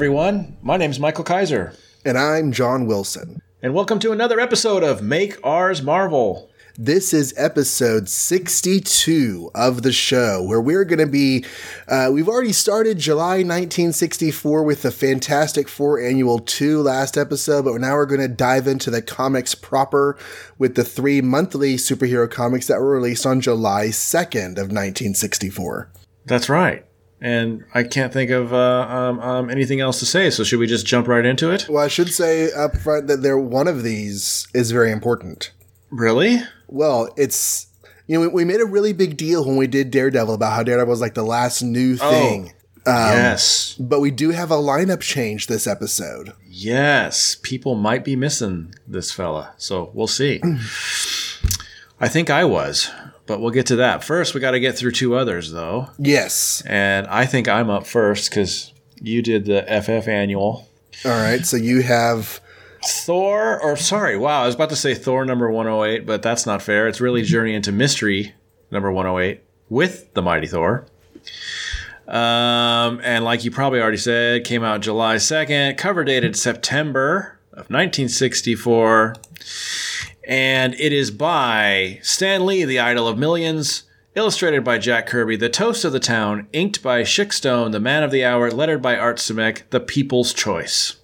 Everyone, my name's Michael Kaiser, And I'm John Wilson. and welcome to another episode of Make Ours Marvel. This is episode 62 of the show, where we're going to be. Uh, we've already started July 1964 with the Fantastic Four Annual 2 last episode, but now we're going to dive into the comics proper with the three monthly superhero comics that were released on July 2nd of 1964. That's right. And I can't think of uh, um, um, anything else to say, so should we just jump right into it? Well, I should say up front that there one of these is very important. Really? Well, it's you know we, we made a really big deal when we did Daredevil about how Daredevil was like the last new thing. yes. But we do have a lineup change this episode. Yes. People might be missing this fella, so we'll see. I think I was, but we'll get to that. First, we got to get through two others, though. Yes. And I think I'm up first because you did the FF annual. All right. So you have Thor, or sorry, wow, I was about to say Thor number 108, but that's not fair. It's really Journey into Mystery number 108 with the Mighty Thor. Um, and like you probably already said, came out July 2nd, cover dated September of 1964. And it is by Stan Lee, the idol of millions, illustrated by Jack Kirby, the toast of the town, inked by Chic Stone, the man of the hour, lettered by Art Simek, the people's choice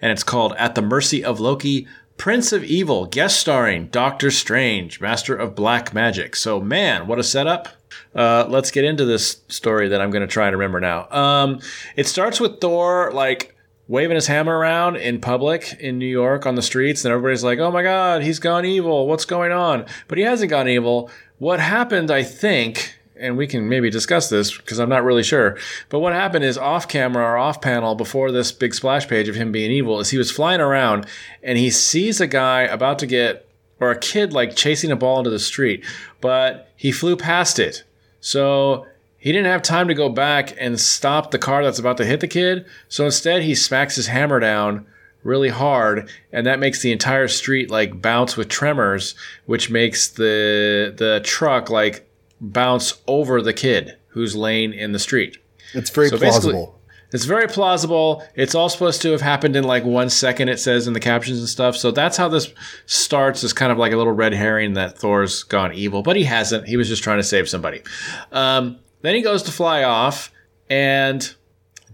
and it's called At the Mercy of Loki, Prince of Evil, guest starring Doctor Strange, Master of Black Magic. So, man, what a setup. Uh, let's get into this story that I'm going to try and remember now. Um, it starts with Thor, like, waving his hammer around in public in New York on the streets, and everybody's like, oh my God, he's gone evil. What's going on? But he hasn't gone evil. What happened, I think, and we can maybe discuss this because I'm not really sure. But what happened is off camera or off panel before this big splash page of him being evil is he was flying around and he sees a guy about to get or a kid like chasing a ball into the street, but he flew past it. So he didn't have time to go back and stop the car that's about to hit the kid. So instead he smacks his hammer down really hard and that makes the entire street like bounce with tremors which makes the the truck like bounce over the kid who's laying in the street. it's very So plausible. It's very plausible. It's all supposed to have happened in like one second, it says in the captions and stuff. So that's how this starts as kind of like a little red herring that Thor's gone evil, but he hasn't. He was just trying to save somebody. Um, then he goes to fly off, and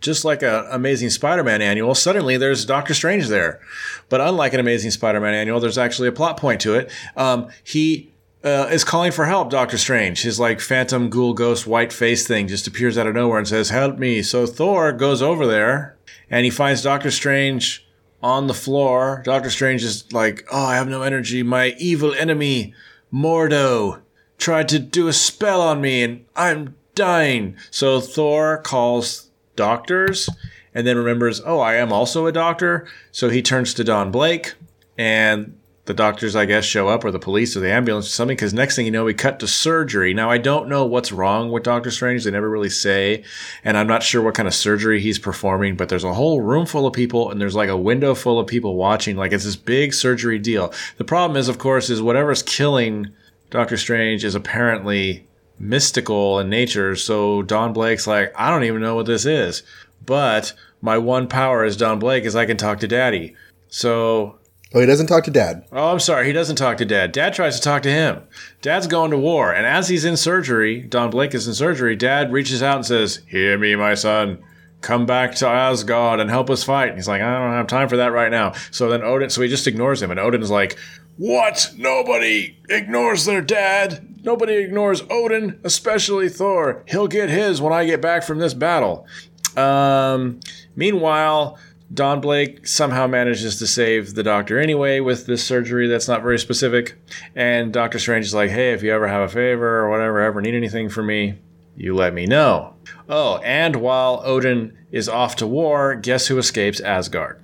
just like a Amazing Spider-Man annual, suddenly there's Doctor Strange there. But unlike an Amazing Spider-Man annual, there's actually a plot point to it. Um, he uh, is calling for help, Doctor Strange. His like phantom ghoul ghost white face thing just appears out of nowhere and says, Help me. So Thor goes over there and he finds Doctor Strange on the floor. Doctor Strange is like, Oh, I have no energy. My evil enemy, Mordo, tried to do a spell on me and I'm dying. So Thor calls doctors and then remembers, Oh, I am also a doctor. So he turns to Don Blake and the doctors, I guess, show up, or the police, or the ambulance, or something. Because next thing you know, we cut to surgery. Now, I don't know what's wrong with Doctor Strange. They never really say, and I'm not sure what kind of surgery he's performing. But there's a whole room full of people, and there's like a window full of people watching. Like it's this big surgery deal. The problem is, of course, is whatever's killing Doctor Strange is apparently mystical in nature. So Don Blake's like, I don't even know what this is, but my one power as Don Blake is I can talk to Daddy. So Oh, he doesn't talk to dad. Oh, I'm sorry. He doesn't talk to dad. Dad tries to talk to him. Dad's going to war. And as he's in surgery, Don Blake is in surgery, dad reaches out and says, Hear me, my son. Come back to Asgard and help us fight. And he's like, I don't have time for that right now. So then Odin, so he just ignores him. And Odin is like, What? Nobody ignores their dad. Nobody ignores Odin, especially Thor. He'll get his when I get back from this battle. Um, meanwhile, Don Blake somehow manages to save the doctor anyway with this surgery that's not very specific. And Doctor Strange is like, hey, if you ever have a favor or whatever, ever need anything from me, you let me know. Oh, and while Odin is off to war, guess who escapes Asgard?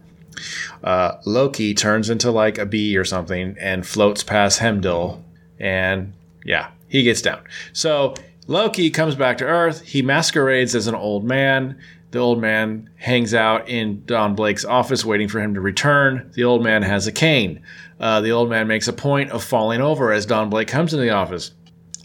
Uh, Loki turns into like a bee or something and floats past Heimdall. And yeah, he gets down. So Loki comes back to Earth. He masquerades as an old man. The old man hangs out in Don Blake's office waiting for him to return. The old man has a cane. Uh, the old man makes a point of falling over as Don Blake comes into the office.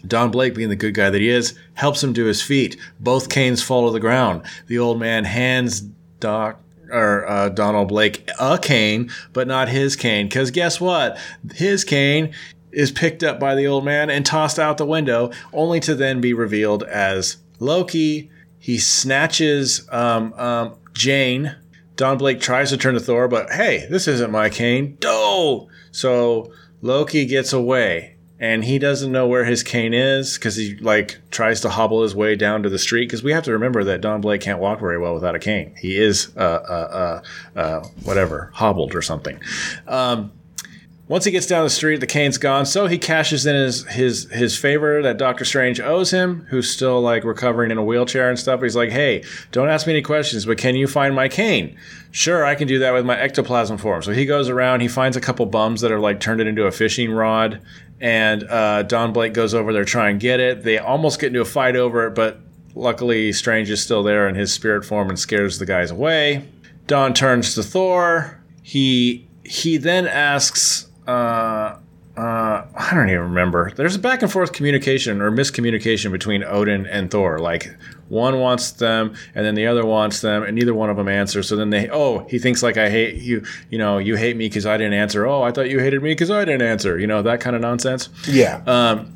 Don Blake, being the good guy that he is, helps him to his feet. Both canes fall to the ground. The old man hands Doc or uh, Donald Blake a cane, but not his cane. Because guess what? His cane is picked up by the old man and tossed out the window, only to then be revealed as Loki. He snatches um, um, Jane. Don Blake tries to turn to Thor, but hey, this isn't my cane. Do! So Loki gets away and he doesn't know where his cane is because he like tries to hobble his way down to the street because we have to remember that Don Blake can't walk very well without a cane. He is uh, uh, uh, uh whatever hobbled or something. Um, once he gets down the street, the cane's gone, so he cashes in his his his favor that Doctor Strange owes him, who's still like recovering in a wheelchair and stuff. He's like, "Hey, don't ask me any questions, but can you find my cane?" Sure, I can do that with my ectoplasm form. So he goes around, he finds a couple bums that are like turned it into a fishing rod, and uh, Don Blake goes over there try and get it. They almost get into a fight over it, but luckily Strange is still there in his spirit form and scares the guys away. Don turns to Thor. He he then asks uh, uh, I don't even remember. There's a back and forth communication or miscommunication between Odin and Thor. Like one wants them, and then the other wants them, and neither one of them answers. So then they, oh, he thinks like I hate you. You know, you hate me because I didn't answer. Oh, I thought you hated me because I didn't answer. You know that kind of nonsense. Yeah. Um,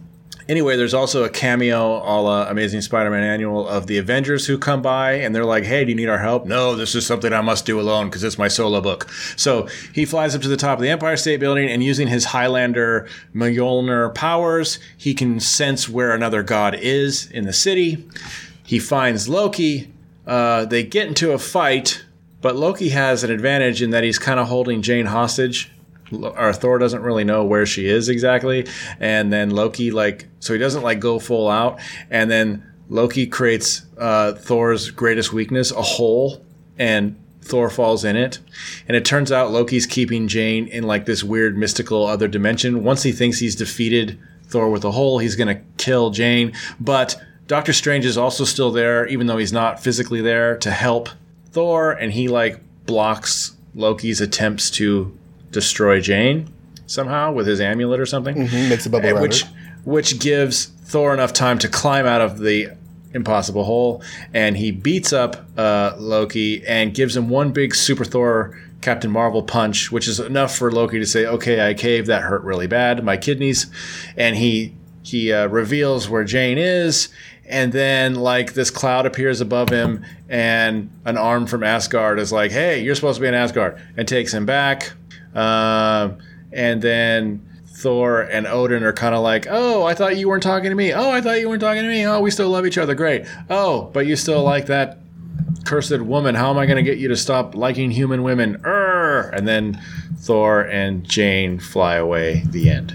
Anyway, there's also a cameo a la Amazing Spider-Man Annual of the Avengers who come by and they're like, "Hey, do you need our help?" No, this is something I must do alone because it's my solo book. So he flies up to the top of the Empire State Building and using his Highlander Mjolnir powers, he can sense where another god is in the city. He finds Loki. Uh, they get into a fight, but Loki has an advantage in that he's kind of holding Jane hostage or Thor doesn't really know where she is exactly, and then Loki like so he doesn't like go full out, and then Loki creates uh, Thor's greatest weakness, a hole, and Thor falls in it, and it turns out Loki's keeping Jane in like this weird mystical other dimension. Once he thinks he's defeated Thor with a hole, he's gonna kill Jane, but Doctor Strange is also still there, even though he's not physically there to help Thor, and he like blocks Loki's attempts to destroy Jane somehow with his amulet or something. Mm-hmm, makes a bubble which which gives Thor enough time to climb out of the impossible hole, and he beats up uh, Loki and gives him one big Super Thor Captain Marvel punch, which is enough for Loki to say, "Okay, I caved. That hurt really bad, my kidneys." And he he uh, reveals where Jane is, and then like this cloud appears above him, and an arm from Asgard is like, "Hey, you're supposed to be in Asgard," and takes him back. Um, and then Thor and Odin are kind of like, oh, I thought you weren't talking to me. Oh, I thought you weren't talking to me. Oh, we still love each other. Great. Oh, but you still like that cursed woman. How am I going to get you to stop liking human women? Urgh! And then Thor and Jane fly away. The end.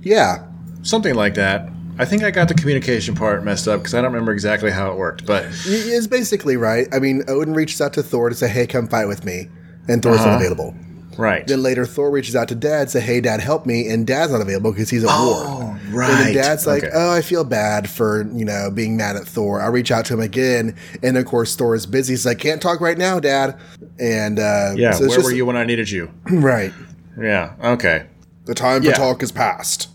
Yeah. Something like that. I think I got the communication part messed up because I don't remember exactly how it worked, but it's basically right. I mean, Odin reaches out to Thor to say, "Hey, come fight with me," and Thor's uh-huh. unavailable. Right. Then later, Thor reaches out to Dad, say, "Hey, Dad, help me," and Dad's not available because he's at oh, war. Right. And then Dad's like, okay. "Oh, I feel bad for you know being mad at Thor." I reach out to him again, and of course, Thor is busy. He's like, "Can't talk right now, Dad." And uh, yeah, so where just, were you when I needed you? right. Yeah. Okay. The time for yeah. talk is past.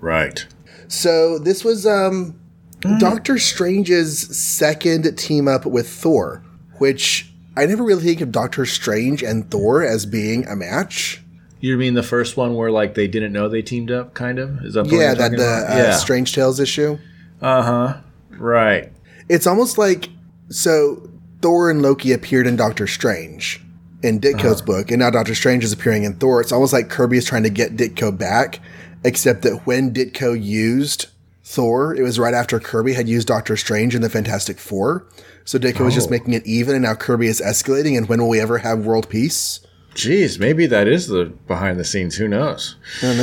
Right. So this was um, mm. Doctor Strange's second team up with Thor, which I never really think of Doctor Strange and Thor as being a match. You mean the first one where like they didn't know they teamed up, kind of? Is that yeah, that the uh, yeah. Strange Tales issue? Uh huh. Right. It's almost like so Thor and Loki appeared in Doctor Strange in Ditko's uh-huh. book, and now Doctor Strange is appearing in Thor. It's almost like Kirby is trying to get Ditko back, except that when Ditko used Thor, it was right after Kirby had used Doctor Strange in the Fantastic Four. So Ditko oh. was just making it even, and now Kirby is escalating. And when will we ever have world peace? Jeez, maybe that is the behind the scenes. Who knows? I don't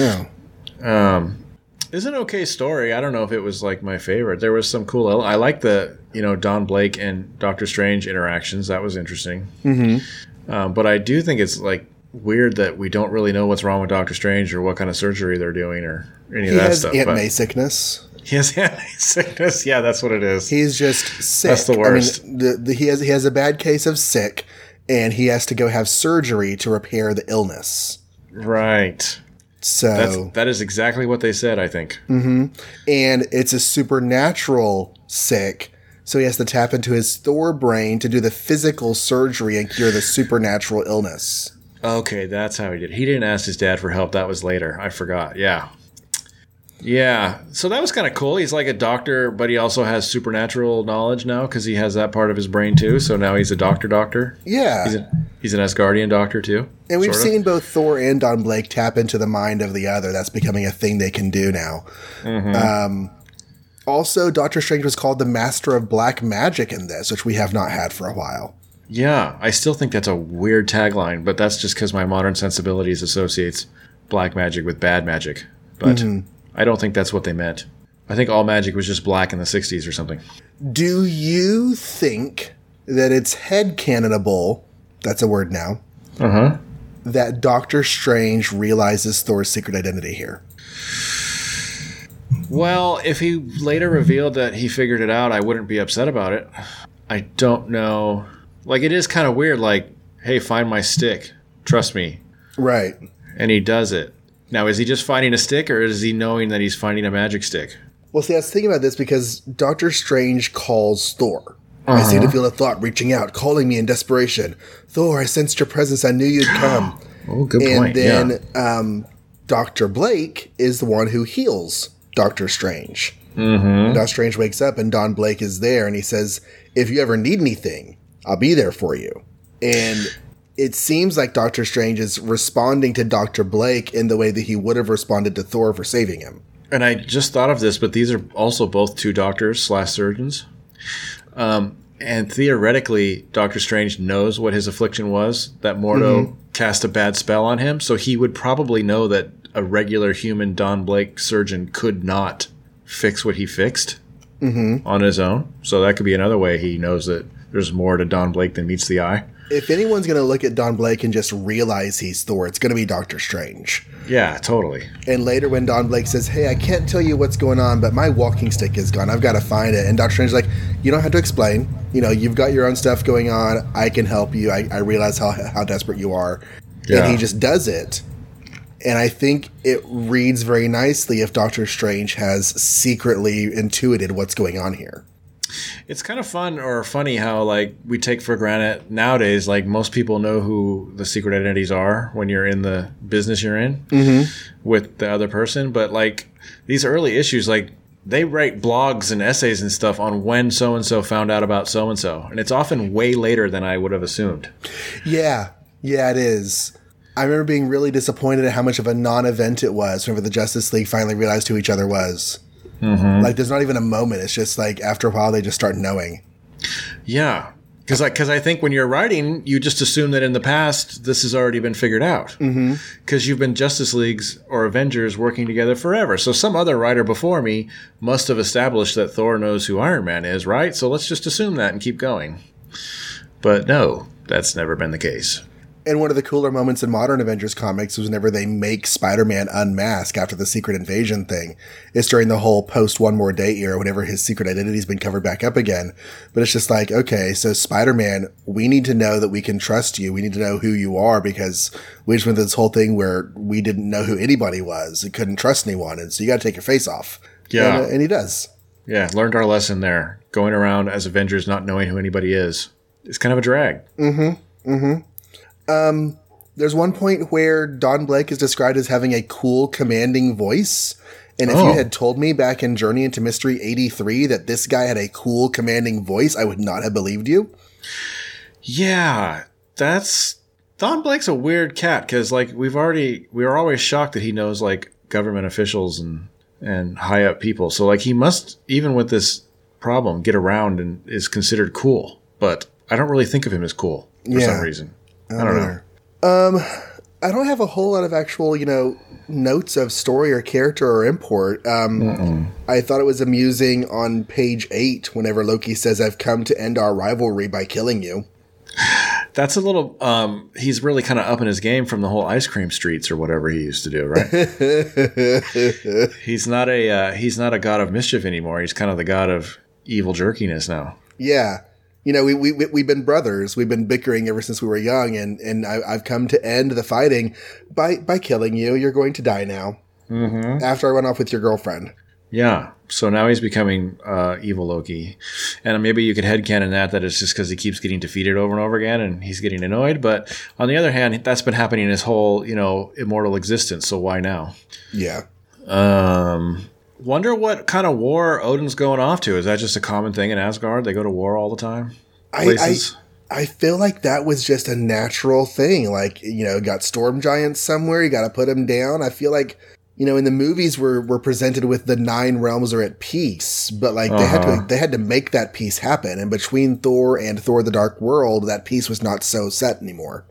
know. Um, it's an okay story. I don't know if it was like my favorite. There was some cool. I like the you know Don Blake and Doctor Strange interactions. That was interesting. Mm-hmm. Um, but I do think it's like weird that we don't really know what's wrong with Doctor Strange or what kind of surgery they're doing or any he of that has stuff. Aunt May sickness. He has sickness. Yeah, that's what it is. He's just sick. That's the worst. I mean, the, the, he has he has a bad case of sick, and he has to go have surgery to repair the illness. Right. So that's, that is exactly what they said. I think. Mm-hmm. And it's a supernatural sick So he has to tap into his Thor brain to do the physical surgery and cure the supernatural illness. Okay, that's how he did. He didn't ask his dad for help. That was later. I forgot. Yeah. Yeah. So that was kind of cool. He's like a doctor, but he also has supernatural knowledge now because he has that part of his brain too. So now he's a doctor doctor. Yeah. He's, a, he's an Asgardian doctor too. And we've sort of. seen both Thor and Don Blake tap into the mind of the other. That's becoming a thing they can do now. Um, also, Doctor Strange was called the Master of Black Magic in this, which we have not had for a while. Yeah, I still think that's a weird tagline, but that's just because my modern sensibilities associates black magic with bad magic. But I don't think that's what they meant. I think all magic was just black in the 60s or something. Do you think that it's head cannonable? That's a word now. Uh huh. That Doctor Strange realizes Thor's secret identity here. Well, if he later revealed that he figured it out, I wouldn't be upset about it. I don't know. Like, it is kind of weird. Like, hey, find my stick. Trust me. Right. And he does it. Now, is he just finding a stick or is he knowing that he's finding a magic stick? Well, see, I was thinking about this because Doctor Strange calls Thor. I seem to feel a thought reaching out, calling me in desperation. Thor, I sensed your presence. I knew you'd come. Oh, good and point. And then yeah. um, Doctor Blake is the one who heals Doctor Strange. Mm-hmm. Doctor Strange wakes up and Don Blake is there, and he says, "If you ever need anything, I'll be there for you." And it seems like Doctor Strange is responding to Doctor Blake in the way that he would have responded to Thor for saving him. And I just thought of this, but these are also both two doctors slash surgeons. Um, and theoretically, Doctor Strange knows what his affliction was that Mordo cast a bad spell on him. So he would probably know that a regular human Don Blake surgeon could not fix what he fixed on his own. So that could be another way he knows that there's more to Don Blake than meets the eye. If anyone's going to look at Don Blake and just realize he's Thor, it's going to be Doctor Strange. Yeah, totally. And later, when Don Blake says, "Hey, I can't tell you what's going on, but my walking stick is gone. I've got to find it," and Doctor Strange's like, "You don't have to explain. You know, you've got your own stuff going on. I can help you. I, I realize how how desperate you are." Yeah. And he just does it. And I think it reads very nicely if Doctor Strange has secretly intuited what's going on here. It's kind of fun or funny how like we take for granted nowadays. Like most people know who the secret identities are when you're in the business you're in mm-hmm. with the other person, but like these early issues, like they write blogs and essays and stuff on when so and so found out about so and so, and it's often way later than I would have assumed. Yeah, yeah, it is. I remember being really disappointed at how much of a non-event it was whenever the Justice League finally realized who each other was. Mm-hmm. Like, there's not even a moment. It's just like after a while they just start knowing. Yeah. Because I, cause I think when you're writing, you just assume that in the past, this has already been figured out. Mm-hmm. Because you've been Justice Leagues or Avengers working together forever. So some other writer before me must have established that Thor knows who Iron Man is, right? So let's just assume that and keep going. But no, that's never been the case. And one of the cooler moments in modern Avengers comics was whenever they make Spider-Man unmask after the secret invasion thing. It's during the whole post One More Day era, whenever his secret identity's been covered back up again. But it's just like, okay, so Spider-Man, we need to know that we can trust you. We need to know who you are because we just went through this whole thing where we didn't know who anybody was. We couldn't trust anyone. And so you got to take your face off. Yeah. And, uh, and he does. Yeah, learned our lesson there. Going around as Avengers not knowing who anybody is. It's kind of a drag. Um, there's one point where Don Blake is described as having a cool, commanding voice. And if Oh. you had told me back in Journey into Mystery 83 that this guy had a cool, commanding voice, I would not have believed you. Yeah, that's Don Blake's a weird cat because like we've already we were always shocked that he knows like government officials and and high up people. So like he must even with this problem get around and is considered cool. But I don't really think of him as cool for Yeah. some reason. I don't know. I don't have a whole lot of actual, you know, notes of story or character or import. Um, I thought it was amusing on page eight whenever Loki says, I've come to end our rivalry by killing you. That's a little. Um, he's really kind of up in his game from the whole ice cream streets or whatever he used to do, right? he's not a uh, he's not a god of mischief anymore. He's kind of the god of evil jerkiness now. Yeah. You know, we, we, we- we've been brothers. We've been bickering ever since we were young, and, and I, I've come to end the fighting by, by killing you. You're going to die now. Mm-hmm. After I went off with your girlfriend. Yeah. So now he's becoming uh, evil Loki. And maybe you could headcanon that, that it's just because he keeps getting defeated over and over again and he's getting annoyed. But on the other hand, that's been happening his whole, you know, immortal existence. So why now? Yeah. Um, wonder what kind of war Odin's going off to. Is that just a common thing in Asgard? They go to war all the time? I, I, I feel like that was just a natural thing. Like, you know, got storm giants somewhere, you got to put them down. I feel like you know, in the movies we're, we're presented with the nine realms are at peace, but like uh-huh. they had to uh-huh. they had to make that peace happen. And between Thor and Thor the Dark World, that peace was not so set anymore.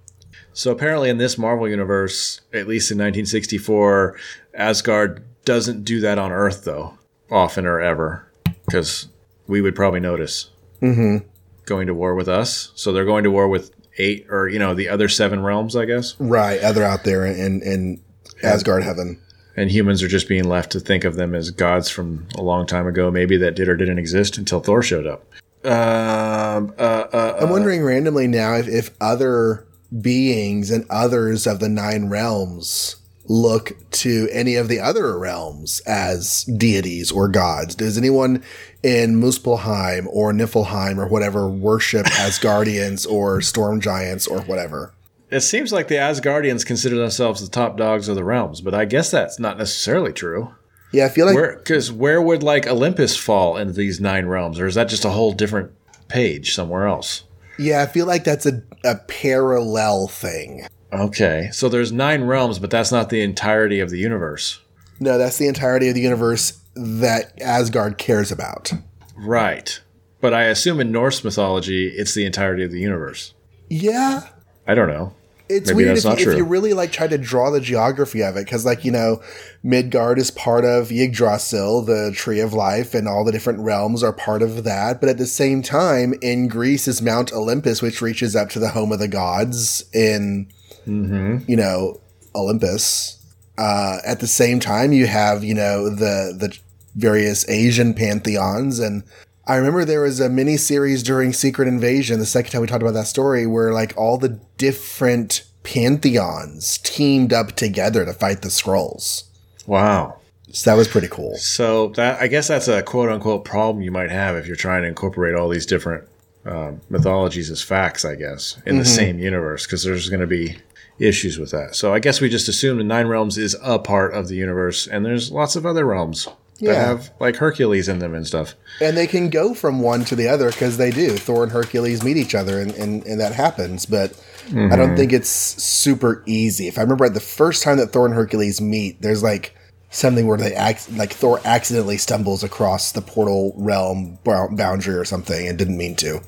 So apparently in this Marvel universe, at least in 1964, Asgard doesn't do that on Earth though, often or ever, because we would probably notice mm-hmm. going to war with us. So they're going to war with eight or you know the other seven realms, I guess. Right, other out there in in Asgard heaven and humans are just being left to think of them as gods from a long time ago, maybe that did or didn't exist until Thor showed up. Um, uh, uh, I'm wondering randomly now if, if other beings and others of the nine realms look to any of the other realms as deities or gods. Does anyone in Muspelheim or Niflheim or whatever worship Asgardians or storm giants or whatever? It seems like the Asgardians consider themselves the top dogs of the realms, but I guess that's not necessarily true. Yeah, I feel like because where, where, would like Olympus fall into these nine realms, or is that just a whole different page somewhere else? Yeah, I feel like that's a, a parallel thing. Okay, so there's nine realms, but that's not the entirety of the universe. No, that's the entirety of the universe that Asgard cares about. Right, but I assume in Norse mythology, it's the entirety of the universe. Yeah, I don't know it's Maybe weird if you, if you, really like try to draw the geography of it because like you know midgard is part of yggdrasil the tree of life and all the different realms are part of that but at the same time in greece is mount olympus which reaches up to the home of the gods in mm-hmm. you know olympus uh, at the same time you have you know the the various asian pantheons and I remember there was a mini series during Secret Invasion, the second time we talked about that story, where like all the different pantheons teamed up together to fight the Skrulls. Wow. So that was pretty cool. So that I guess that's a quote unquote problem you might have if you're trying to incorporate all these different uh, mythologies as facts. I guess in mm-hmm. the same universe because there's going to be issues with that. So I guess we just assume the nine realms is a part of the universe, and there's lots of other realms yeah. that have like Hercules in them and stuff. And they can go from one to the other because they do. Thor and Hercules meet each other, and, and, and that happens. But mm-hmm. I don't mm-hmm. think it's super easy. If I remember right, the first time that Thor and Hercules meet, there's like something where they act like Thor accidentally stumbles across the portal realm boundary or something and didn't mean to.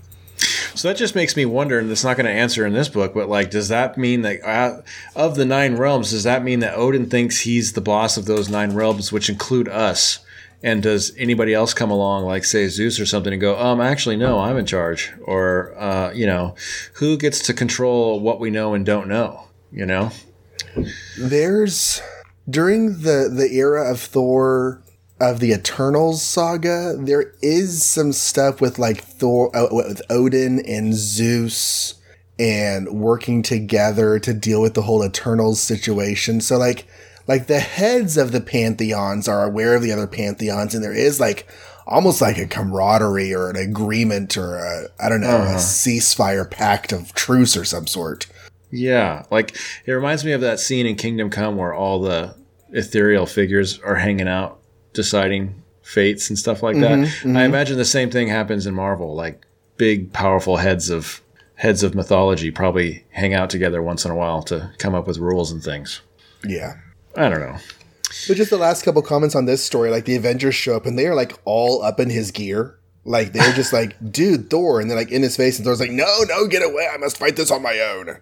So that just makes me wonder, and it's not going to answer in this book, but like, does that mean that uh, of the nine realms, does that mean that Odin thinks he's the boss of those nine realms, which include us? And does anybody else come along, like say Zeus or something, and go, um, actually, no, I'm in charge? Or, uh, you know, who gets to control what we know and don't know? You know, there's during the the era of Thor of the Eternals saga, there is some stuff with like Thor uh, with Odin and Zeus and working together to deal with the whole Eternals situation. So like like the heads of the pantheons are aware of the other pantheons, and there is like almost like a camaraderie or an agreement or a I don't know uh-huh. a ceasefire pact of truce or some sort. Yeah, like it reminds me of that scene in Kingdom Come where all the ethereal figures are hanging out, deciding fates and stuff like that. Mm-hmm, mm-hmm. I imagine the same thing happens in Marvel. Like big, powerful heads of heads of mythology probably hang out together once in a while to come up with rules and things. Yeah. I don't know. But just the last couple comments on this story, like the Avengers show up and they are like all up in his gear. Like they're just like, dude, Thor, and they're like in his face, and Thor's like, no, no, get away! I must fight this on my own.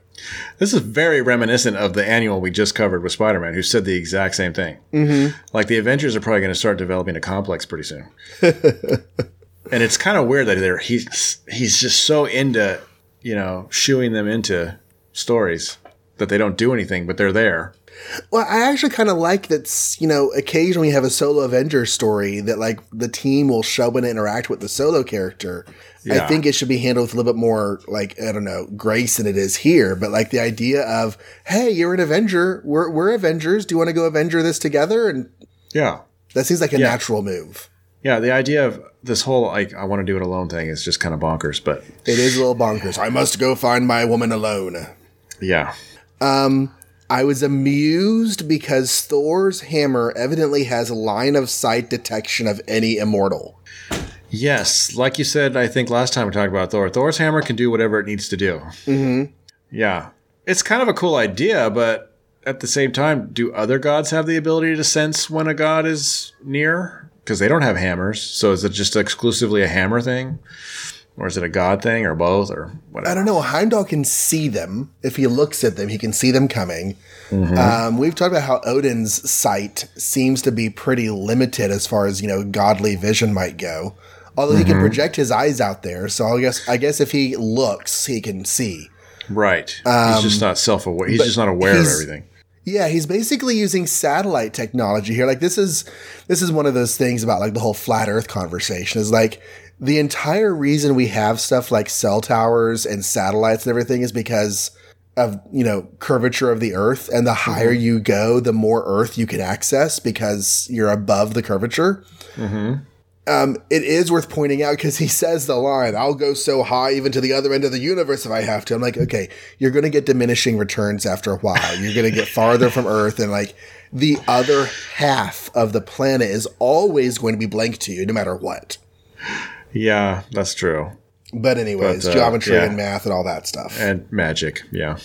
This is very reminiscent of the annual we just covered with Spider Man, who said the exact same thing. Mm-hmm. Like the Avengers are probably going to start developing a complex pretty soon. and it's kind of weird that they're he's he's just so into you know shooing them into stories that they don't do anything, but they're there. Well, I actually kind of like that, you know, occasionally you have a solo Avenger story that like the team will show and interact with the solo character. Yeah. I think it should be handled with a little bit more like, I don't know, grace than it is here. But like the idea of, hey, you're an Avenger. We're, we're Avengers. Do you want to go Avenger this together? And yeah. That seems like a Yeah. natural move. Yeah, the idea of this whole like I want to do it alone thing is just kind of bonkers, but It is a little bonkers. I must go find my woman alone. yeah. Um, I was amused because Thor's hammer evidently has line of sight detection of any immortal. Yes, like you said, I think last time we talked about Thor. Thor's hammer can do whatever it needs to do. Mm-hmm. Yeah, it's kind of a cool idea, but at the same time, do other gods have the ability to sense when a god is near? Because they don't have hammers. So is it just exclusively a hammer thing, or is it a god thing, or both, or whatever? I don't know. Heimdall can see them. If he looks at them, he can see them coming. Mm-hmm. Um, we've talked about how Odin's sight seems to be pretty limited as far as you know godly vision might go. Although he can mm-hmm. project his eyes out there, so I guess I guess if he looks, he can see. Right. he's just um, not self-aware. He's just not aware of everything. Yeah, he's basically using satellite technology here. Like this is this is one of those things about like the whole flat earth conversation is like the entire reason we have stuff like cell towers and satellites and everything is because of, you know, curvature of the earth and the higher you go, the more earth you can access because you're above the curvature. Um, it is worth pointing out because he says the line, I'll go so high even to the other end of the universe if I have to. I'm like, okay, you're going to get diminishing returns after a while. You're going to get farther from Earth, and like the other half of the planet is always going to be blank to you no matter what. Yeah, that's true. But, anyways, But, uh, geometry yeah. and math and all that stuff. And magic. Yeah.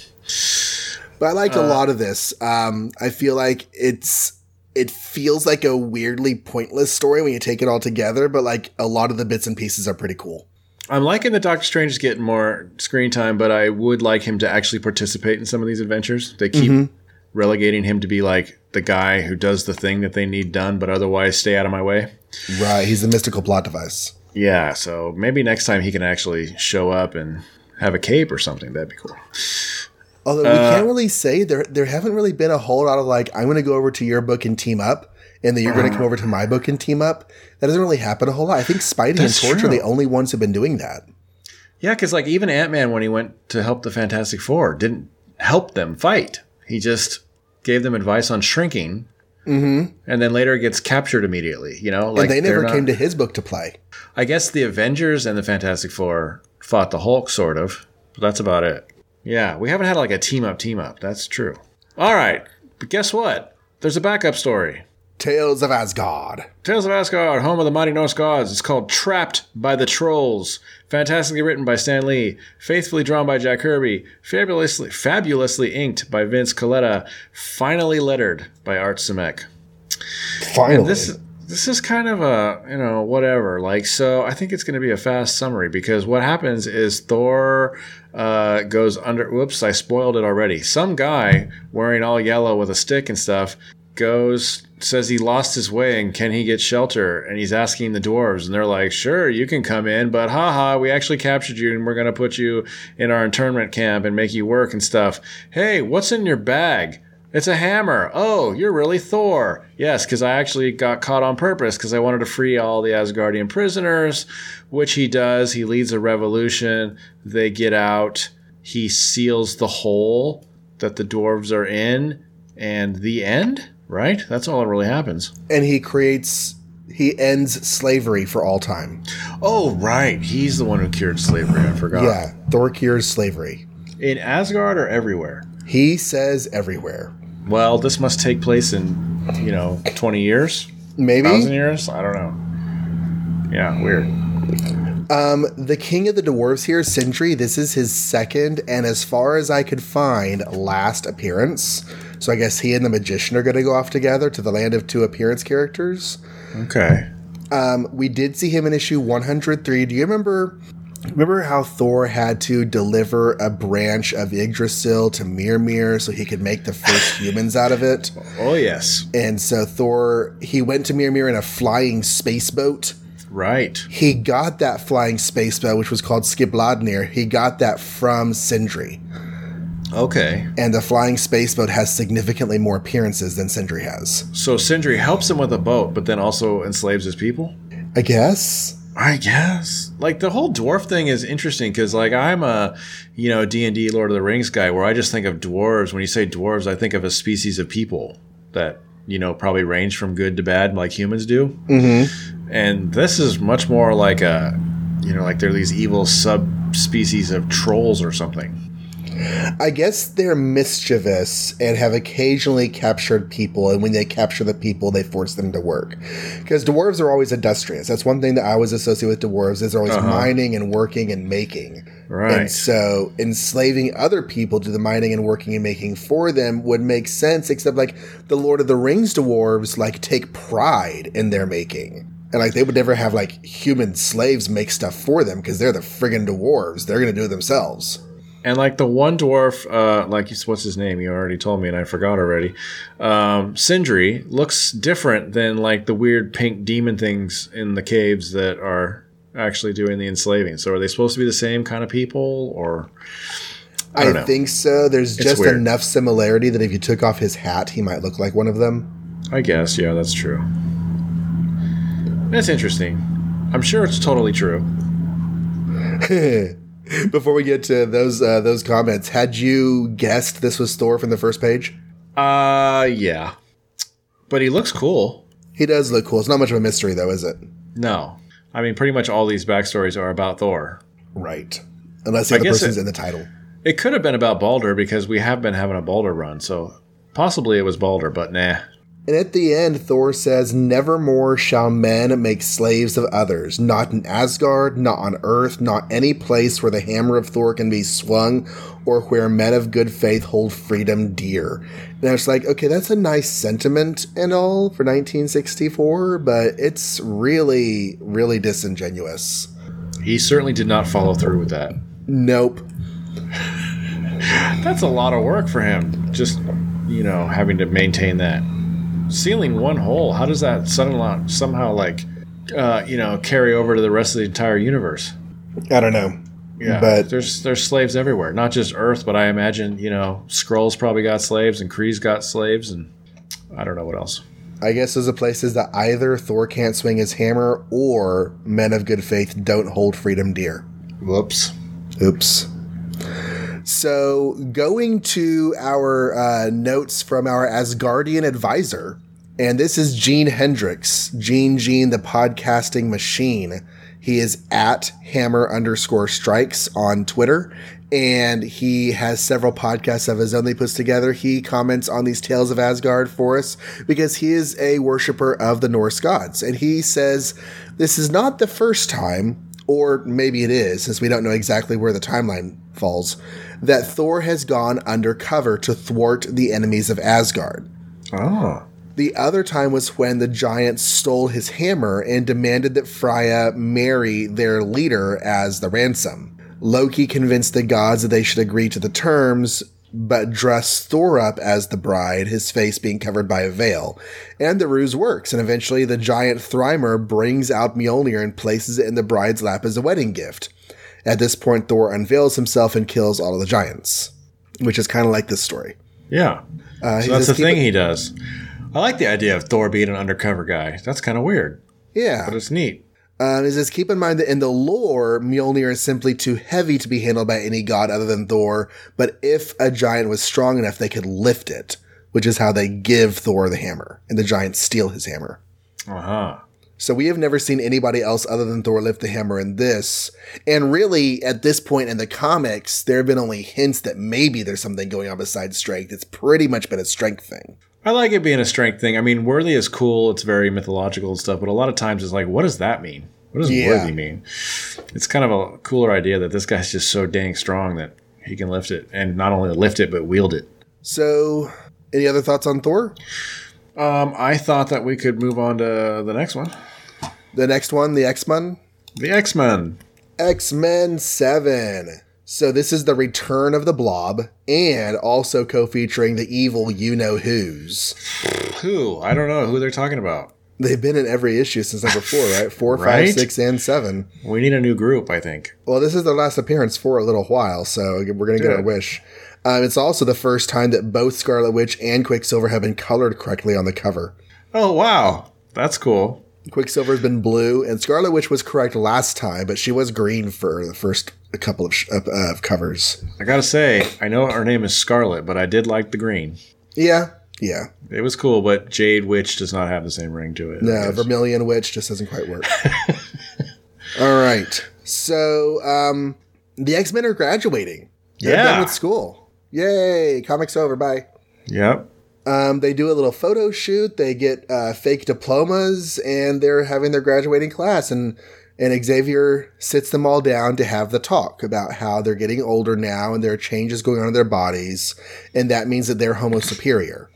But I liked a lot of this. Um, I feel like it's it feels like a weirdly pointless story when you take it all together, but like a lot of the bits and pieces are pretty cool. I'm liking that Doctor Strange is getting more screen time, but I would like him to actually participate in some of these adventures. They keep relegating him to be like the guy who does the thing that they need done, but otherwise stay out of my way. Right, he's the mystical plot device. Yeah, so maybe next time he can actually show up and have a cape or something. That'd be cool. Although we can't uh, really say there there haven't really been a whole lot of like I'm going to go over to your book and team up, and then you're going to come uh-huh. over to my book and team up. That doesn't really happen a whole lot. I think Spidey and Torch are the only ones who've been doing that. Yeah, because like even Ant Man, when he went to help the Fantastic Four, didn't help them fight. He just gave them advice on shrinking, mm-hmm. and then later gets captured immediately. You know, like and they never not- came to his book to play. I guess the Avengers and the Fantastic Four fought the Hulk, sort of. But that's about it. Yeah, we haven't had like a team up, team up. That's true. All right, but guess what? There's a backup story. Tales of Asgard. Tales of Asgard, home of the mighty Norse gods. It's called Trapped by the Trolls. Fantastically written by Stan Lee, faithfully drawn by Jack Kirby, fabulously, fabulously inked by Vince Colletta, finally lettered by Art Simek. Finally, This this is kind of a you know whatever like so i think it's going to be a fast summary because what happens is thor uh, goes under whoops i spoiled it already some guy wearing all yellow with a stick and stuff goes says he lost his way and can he get shelter and he's asking the dwarves and they're like sure you can come in but haha we actually captured you and we're going to put you in our internment camp and make you work and stuff hey what's in your bag it's a hammer. Oh, you're really Thor. Yes, because I actually got caught on purpose because I wanted to free all the Asgardian prisoners, which he does. He leads a revolution. They get out. He seals the hole that the dwarves are in, and the end, right? That's all that really happens. and he creates he ends slavery for all time. Oh, right. He's the one who cured slavery. I forgot. Yeah, Thor cures slavery. In Asgard or everywhere? He says everywhere. Well, this must take place in, you know, 20 years? Maybe Thousand years? I don't know. Yeah, weird. Um, the king of the dwarves here, Sindri, this is his second and as far as I could find, last appearance. So I guess he and the magician are going to go off together to the land of two appearance characters. Okay. Um, we did see him in issue 103. Do you remember? Remember how Thor had to deliver a branch of Yggdrasil to Mimir so he could make the first humans out of it? Oh, yes. And so Thor, he went to Mimir in a flying space boat. Right. He got that flying space boat, which was called Skibladnir. He got that from Sindri. Okay. And the flying space boat has significantly more appearances than Sindri has. So Sindri helps him with a boat, but then also enslaves his people? I guess. I guess. Like the whole dwarf thing is interesting because like I'm a, you know, D&D Lord of the Rings guy where I just think of dwarves. When you say dwarves, I think of a species of people that you know, probably range from good to bad like humans do. Mm-hmm. And this is much more like a, you know, like they're these evil subspecies of trolls or something. I guess they're mischievous and have occasionally captured people, and when they capture the people, they force them to work. Because dwarves are always industrious. That's one thing that I always associate with dwarves is they're always uh-huh. mining and working and making. Right. And so enslaving other people to the mining and working and making for them would make sense, except like the Lord of the Rings dwarves like take pride in their making. And like they would never have like human slaves make stuff for them because they're the friggin' dwarves. They're gonna do it themselves. And like the one dwarf, uh, like what's his name? You already told me, and I forgot already. Um, Sindri looks different than like the weird pink demon things in the caves that are actually doing the enslaving. So are they supposed to be the same kind of people, or? I, I think so. There's it's just weird. enough similarity that if you took off his hat, he might look like one of them. I guess, yeah, that's true. That's interesting. I'm sure it's totally true. Before we get to those uh, those comments, had you guessed this was Thor from the first page? Uh, yeah. But he looks cool. He does look cool. It's not much of a mystery, though, is it? No. I mean, pretty much all these backstories are about Thor. Right. Unless the I other person's it, in the title. It could have been about Balder because we have been having a Balder run, so possibly it was Balder, but nah. And at the end, Thor says, Nevermore shall men make slaves of others, not in Asgard, not on earth, not any place where the hammer of Thor can be swung, or where men of good faith hold freedom dear. And I was like, okay, that's a nice sentiment and all for 1964, but it's really, really disingenuous. He certainly did not follow through with that. Nope. that's a lot of work for him, just, you know, having to maintain that sealing one hole, how does that suddenly somehow like uh, you know carry over to the rest of the entire universe? I don't know. Yeah, but there's there's slaves everywhere, not just Earth, but I imagine you know Skrulls probably got slaves and Kree's got slaves, and I don't know what else. I guess those are places that either Thor can't swing his hammer or men of good faith don't hold freedom dear. Whoops. Oops. So, going to our uh, notes from our Asgardian advisor, and this is Gene Hendricks, Gene Gene, the podcasting machine. He is at hammer underscore strikes on Twitter, and he has several podcasts of his own that he puts together. He comments on these tales of Asgard for us because he is a worshiper of the Norse gods. And he says this is not the first time, or maybe it is, since we don't know exactly where the timeline falls, that Thor has gone undercover to thwart the enemies of Asgard. Oh. The other time was when the giants stole his hammer and demanded that Freya marry their leader as the ransom. Loki convinced the gods that they should agree to the terms, but dress Thor up as the bride, his face being covered by a veil. And the ruse works, and eventually the giant Thrymer brings out Mjolnir and places it in the bride's lap as a wedding gift. At this point, Thor unveils himself and kills all of the giants, which is kind of like this story. Yeah. Uh, so that's the thing it- he does. I like the idea of Thor being an undercover guy. That's kind of weird. Yeah. But it's neat. Um, he says, keep in mind that in the lore, Mjolnir is simply too heavy to be handled by any god other than Thor. But if a giant was strong enough, they could lift it, which is how they give Thor the hammer, and the giants steal his hammer. Uh huh. So we have never seen anybody else other than Thor lift the hammer in this. And really, at this point in the comics, there have been only hints that maybe there's something going on besides strength. It's pretty much been a strength thing. I like it being a strength thing. I mean, worthy is cool. It's very mythological and stuff, but a lot of times it's like, what does that mean? What does yeah. worthy mean? It's kind of a cooler idea that this guy's just so dang strong that he can lift it, and not only lift it but wield it. So, any other thoughts on Thor? Um, I thought that we could move on to the next one. The next one, the X Men. The X Men. X Men Seven. So this is the return of the Blob, and also co-featuring the evil you know who's. Who? I don't know who they're talking about. They've been in every issue since number four, right? Four, right? five, six, and seven. We need a new group, I think. Well, this is their last appearance for a little while, so we're going to get our wish. Um, it's also the first time that both Scarlet Witch and Quicksilver have been colored correctly on the cover. Oh, wow. That's cool. Quicksilver's been blue, and Scarlet Witch was correct last time, but she was green for the first couple of, sh- uh, covers. I gotta say, I know her name is Scarlet, but I did like the green. Yeah, Yeah. It was cool, but Jade Witch does not have the same ring to it. No. Vermilion Witch just doesn't quite work. All right. So um, the X Men are graduating. They're Yeah. done with school. Yay! Comics over. Bye. Yep. Um, they do a little photo shoot. They get uh, fake diplomas, and they're having their graduating class. and And Xavier sits them all down to have the talk about how they're getting older now, and there are changes going on in their bodies, and that means that they're Homo superior,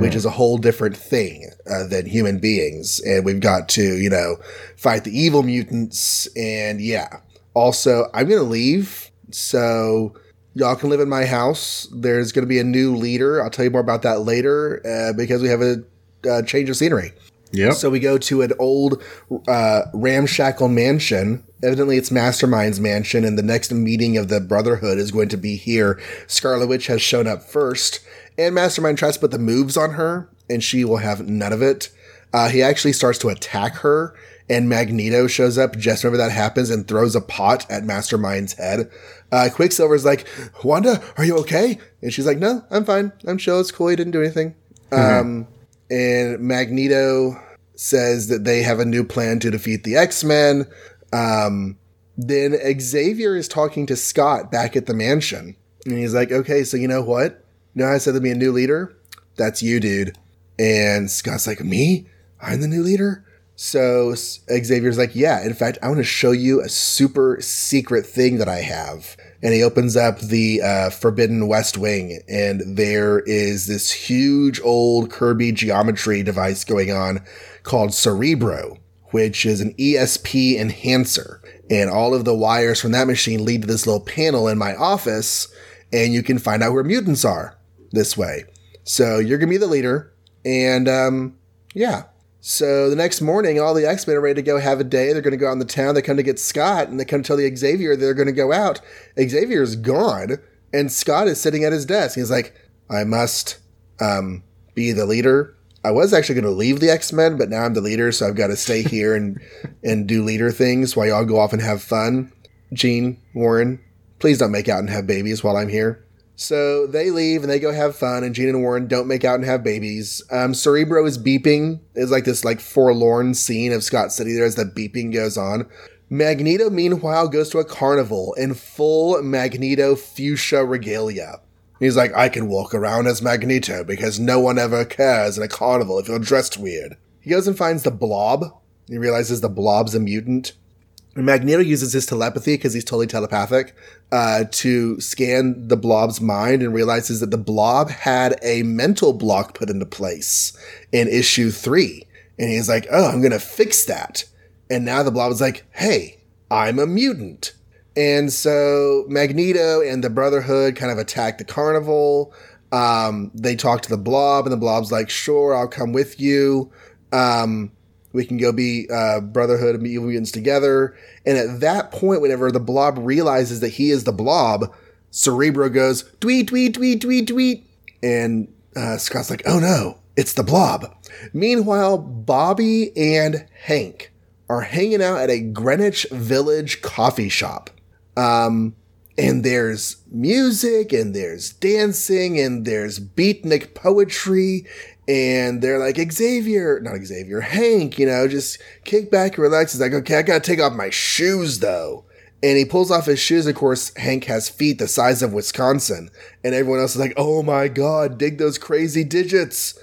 which is a whole different thing uh, than human beings. And we've got to, you know, fight the evil mutants. And yeah, also, I'm gonna leave, so y'all can live in my house. There's going to be a new leader. I'll tell you more about that later uh, because we have a uh, change of scenery. Yeah. So we go to an old uh, ramshackle mansion. Evidently, it's Mastermind's mansion, and the next meeting of the Brotherhood is going to be here. Scarlet Witch has shown up first, and Mastermind tries to put the moves on her, and she will have none of it. Uh, he actually starts to attack her, and Magneto shows up just whenever that happens and throws a pot at Mastermind's head. Uh, Quicksilver's like, Wanda, are you okay? And she's like, No, I'm fine. I'm chill. It's cool. He didn't do anything. Um, and Magneto says that they have a new plan to defeat the X Men. Um, then Xavier is talking to Scott back at the mansion, and he's like, "Okay, so you know what? You know how I said there'd be a new leader? That's you, dude." And Scott's like, "Me? I'm the new leader." So Xavier's like, "Yeah, in fact, I want to show you a super secret thing that I have." And he opens up the uh, Forbidden West Wing, and there is this huge old Kirby geometry device going on called Cerebro, which is an ESP enhancer. And all of the wires from that machine lead to this little panel in my office, and you can find out where mutants are this way. So you're gonna be the leader, and um, yeah. So the next morning, all the X Men are ready to go have a day. They're going to go out in the town. They come to get Scott, and they come to tell the Xavier they're going to go out. Xavier's gone, and Scott is sitting at his desk. He's like, "I must um, be the leader." I was actually going to leave the X Men, but now I'm the leader, so I've got to stay here and and do leader things while y'all go off and have fun. Jean Warren, please don't make out and have babies while I'm here. So they leave and they go have fun, and Jean and Warren don't make out and have babies. Um, Cerebro is beeping. It's like this like forlorn scene of Scott City there as the beeping goes on. Magneto, meanwhile, goes to a carnival in full Magneto fuchsia regalia. He's like, I can walk around as Magneto because no one ever cares in a carnival if you're dressed weird. He goes and finds the blob. He realizes the blob's a mutant. Magneto uses his telepathy because he's totally telepathic uh, to scan the blob's mind and realizes that the blob had a mental block put into place in issue three. And he's like, oh, I'm going to fix that. And now the blob is like, hey, I'm a mutant. And so Magneto and the Brotherhood kind of attack the carnival. Um, they talk to the blob, and the blob's like, sure, I'll come with you. Um, we can go be uh, Brotherhood and Evil Mutants together. And at that point, whenever the blob realizes that he is the blob, Cerebro goes, tweet, tweet, tweet, tweet, tweet. And uh, Scott's like, oh no, it's the blob. Meanwhile, Bobby and Hank are hanging out at a Greenwich Village coffee shop. Um, and there's music and there's dancing and there's beatnik poetry and they're like Xavier, not Xavier, Hank, you know, just kick back and relax. He's like, okay, I gotta take off my shoes though. And he pulls off his shoes. Of course, Hank has feet the size of Wisconsin, and everyone else is like, "Oh my god, dig those crazy digits!"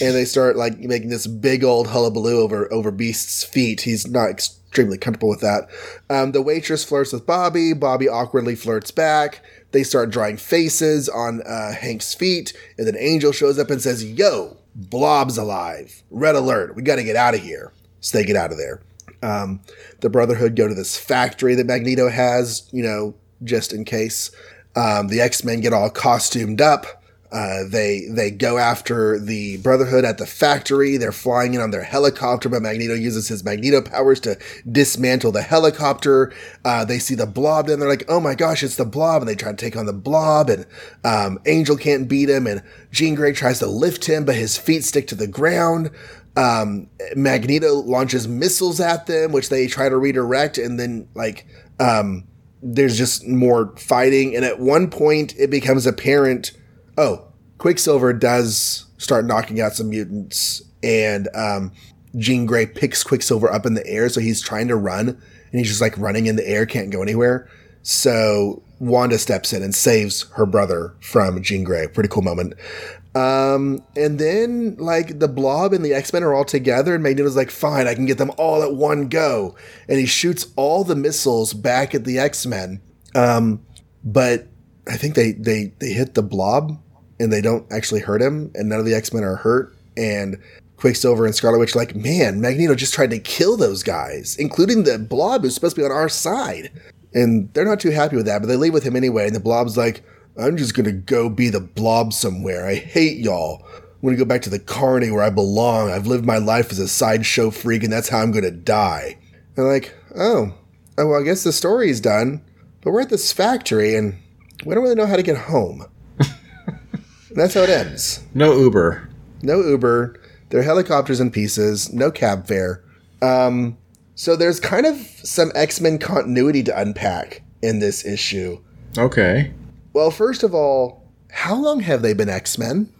and they start like making this big old hullabaloo over over Beast's feet. He's not extremely comfortable with that. Um, the waitress flirts with Bobby. Bobby awkwardly flirts back. They start drawing faces on uh, Hank's feet, and then Angel shows up and says, "Yo, Blob's alive! Red alert! We got to get out of here!" So they get out of there. Um, the Brotherhood go to this factory that Magneto has, you know, just in case. Um, the X Men get all costumed up. Uh, they they go after the Brotherhood at the factory. They're flying in on their helicopter, but Magneto uses his Magneto powers to dismantle the helicopter. Uh, they see the Blob, and they're like, "Oh my gosh, it's the Blob!" And they try to take on the Blob, and um, Angel can't beat him, and Jean Grey tries to lift him, but his feet stick to the ground. Um, Magneto launches missiles at them, which they try to redirect, and then like um, there's just more fighting. And at one point, it becomes apparent. Oh, Quicksilver does start knocking out some mutants, and um, Jean Grey picks Quicksilver up in the air, so he's trying to run, and he's just like running in the air, can't go anywhere. So Wanda steps in and saves her brother from Jean Grey. Pretty cool moment. Um, and then like the Blob and the X Men are all together, and Magneto's like, "Fine, I can get them all at one go," and he shoots all the missiles back at the X Men. Um, but I think they they they hit the Blob, and they don't actually hurt him, and none of the X Men are hurt. And Quicksilver and Scarlet Witch like, "Man, Magneto just tried to kill those guys, including the Blob, who's supposed to be on our side." And they're not too happy with that, but they leave with him anyway. And the Blob's like, I'm just gonna go be the blob somewhere. I hate y'all. I'm gonna go back to the carny where I belong. I've lived my life as a sideshow freak, and that's how I'm gonna die. And like, oh, oh, well, I guess the story's done. But we're at this factory, and we don't really know how to get home. And that's how it ends. No Uber. No Uber. There are helicopters in pieces. No cab fare. Um, so there's kind of some X Men continuity to unpack in this issue. Okay. Well, first of all, how long have they been X Men?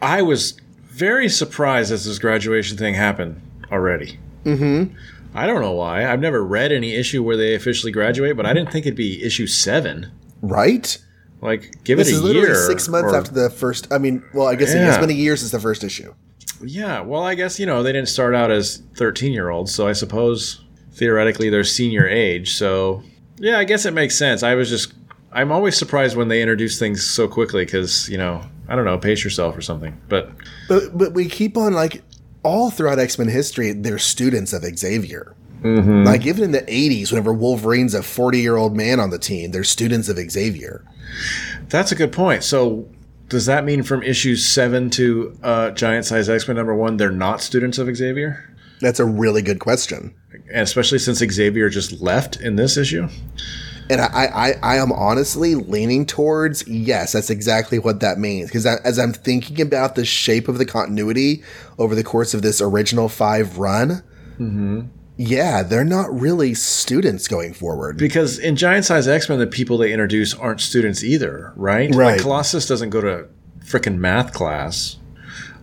I was very surprised as this graduation thing happened already. Mm-hmm. I don't know why. I've never read any issue where they officially graduate, but I didn't think it'd be issue seven. Right? Like, give This it a is literally year. six months or- after the first. I mean, well, I guess it Yeah. has been a year since the first issue. Yeah, well, I guess, you know, they didn't start out as 13 year olds, so I suppose theoretically they're senior age. So, yeah, I guess it makes sense. I was just, I'm always surprised when they introduce things so quickly because, you know, I don't know, pace yourself or something. But But but we keep on like all throughout X Men history, they're students of Xavier. Mm-hmm. Like even in the '80s, whenever Wolverine's a 40 year old man on the team, they're students of Xavier. that's a good point. So, does that mean from issues seven to uh, Giant Size X Men number one, they're not students of Xavier? That's a really good question, And especially since Xavier just left in this issue? and I I, I am honestly leaning towards yes, that's exactly what that means. Because as I'm thinking about the shape of the continuity over the course of this original five run, yeah, they're not really students going forward. Because in Giant Size X Men, the people they introduce aren't students either, right? Right. Like Colossus doesn't go to freaking math class.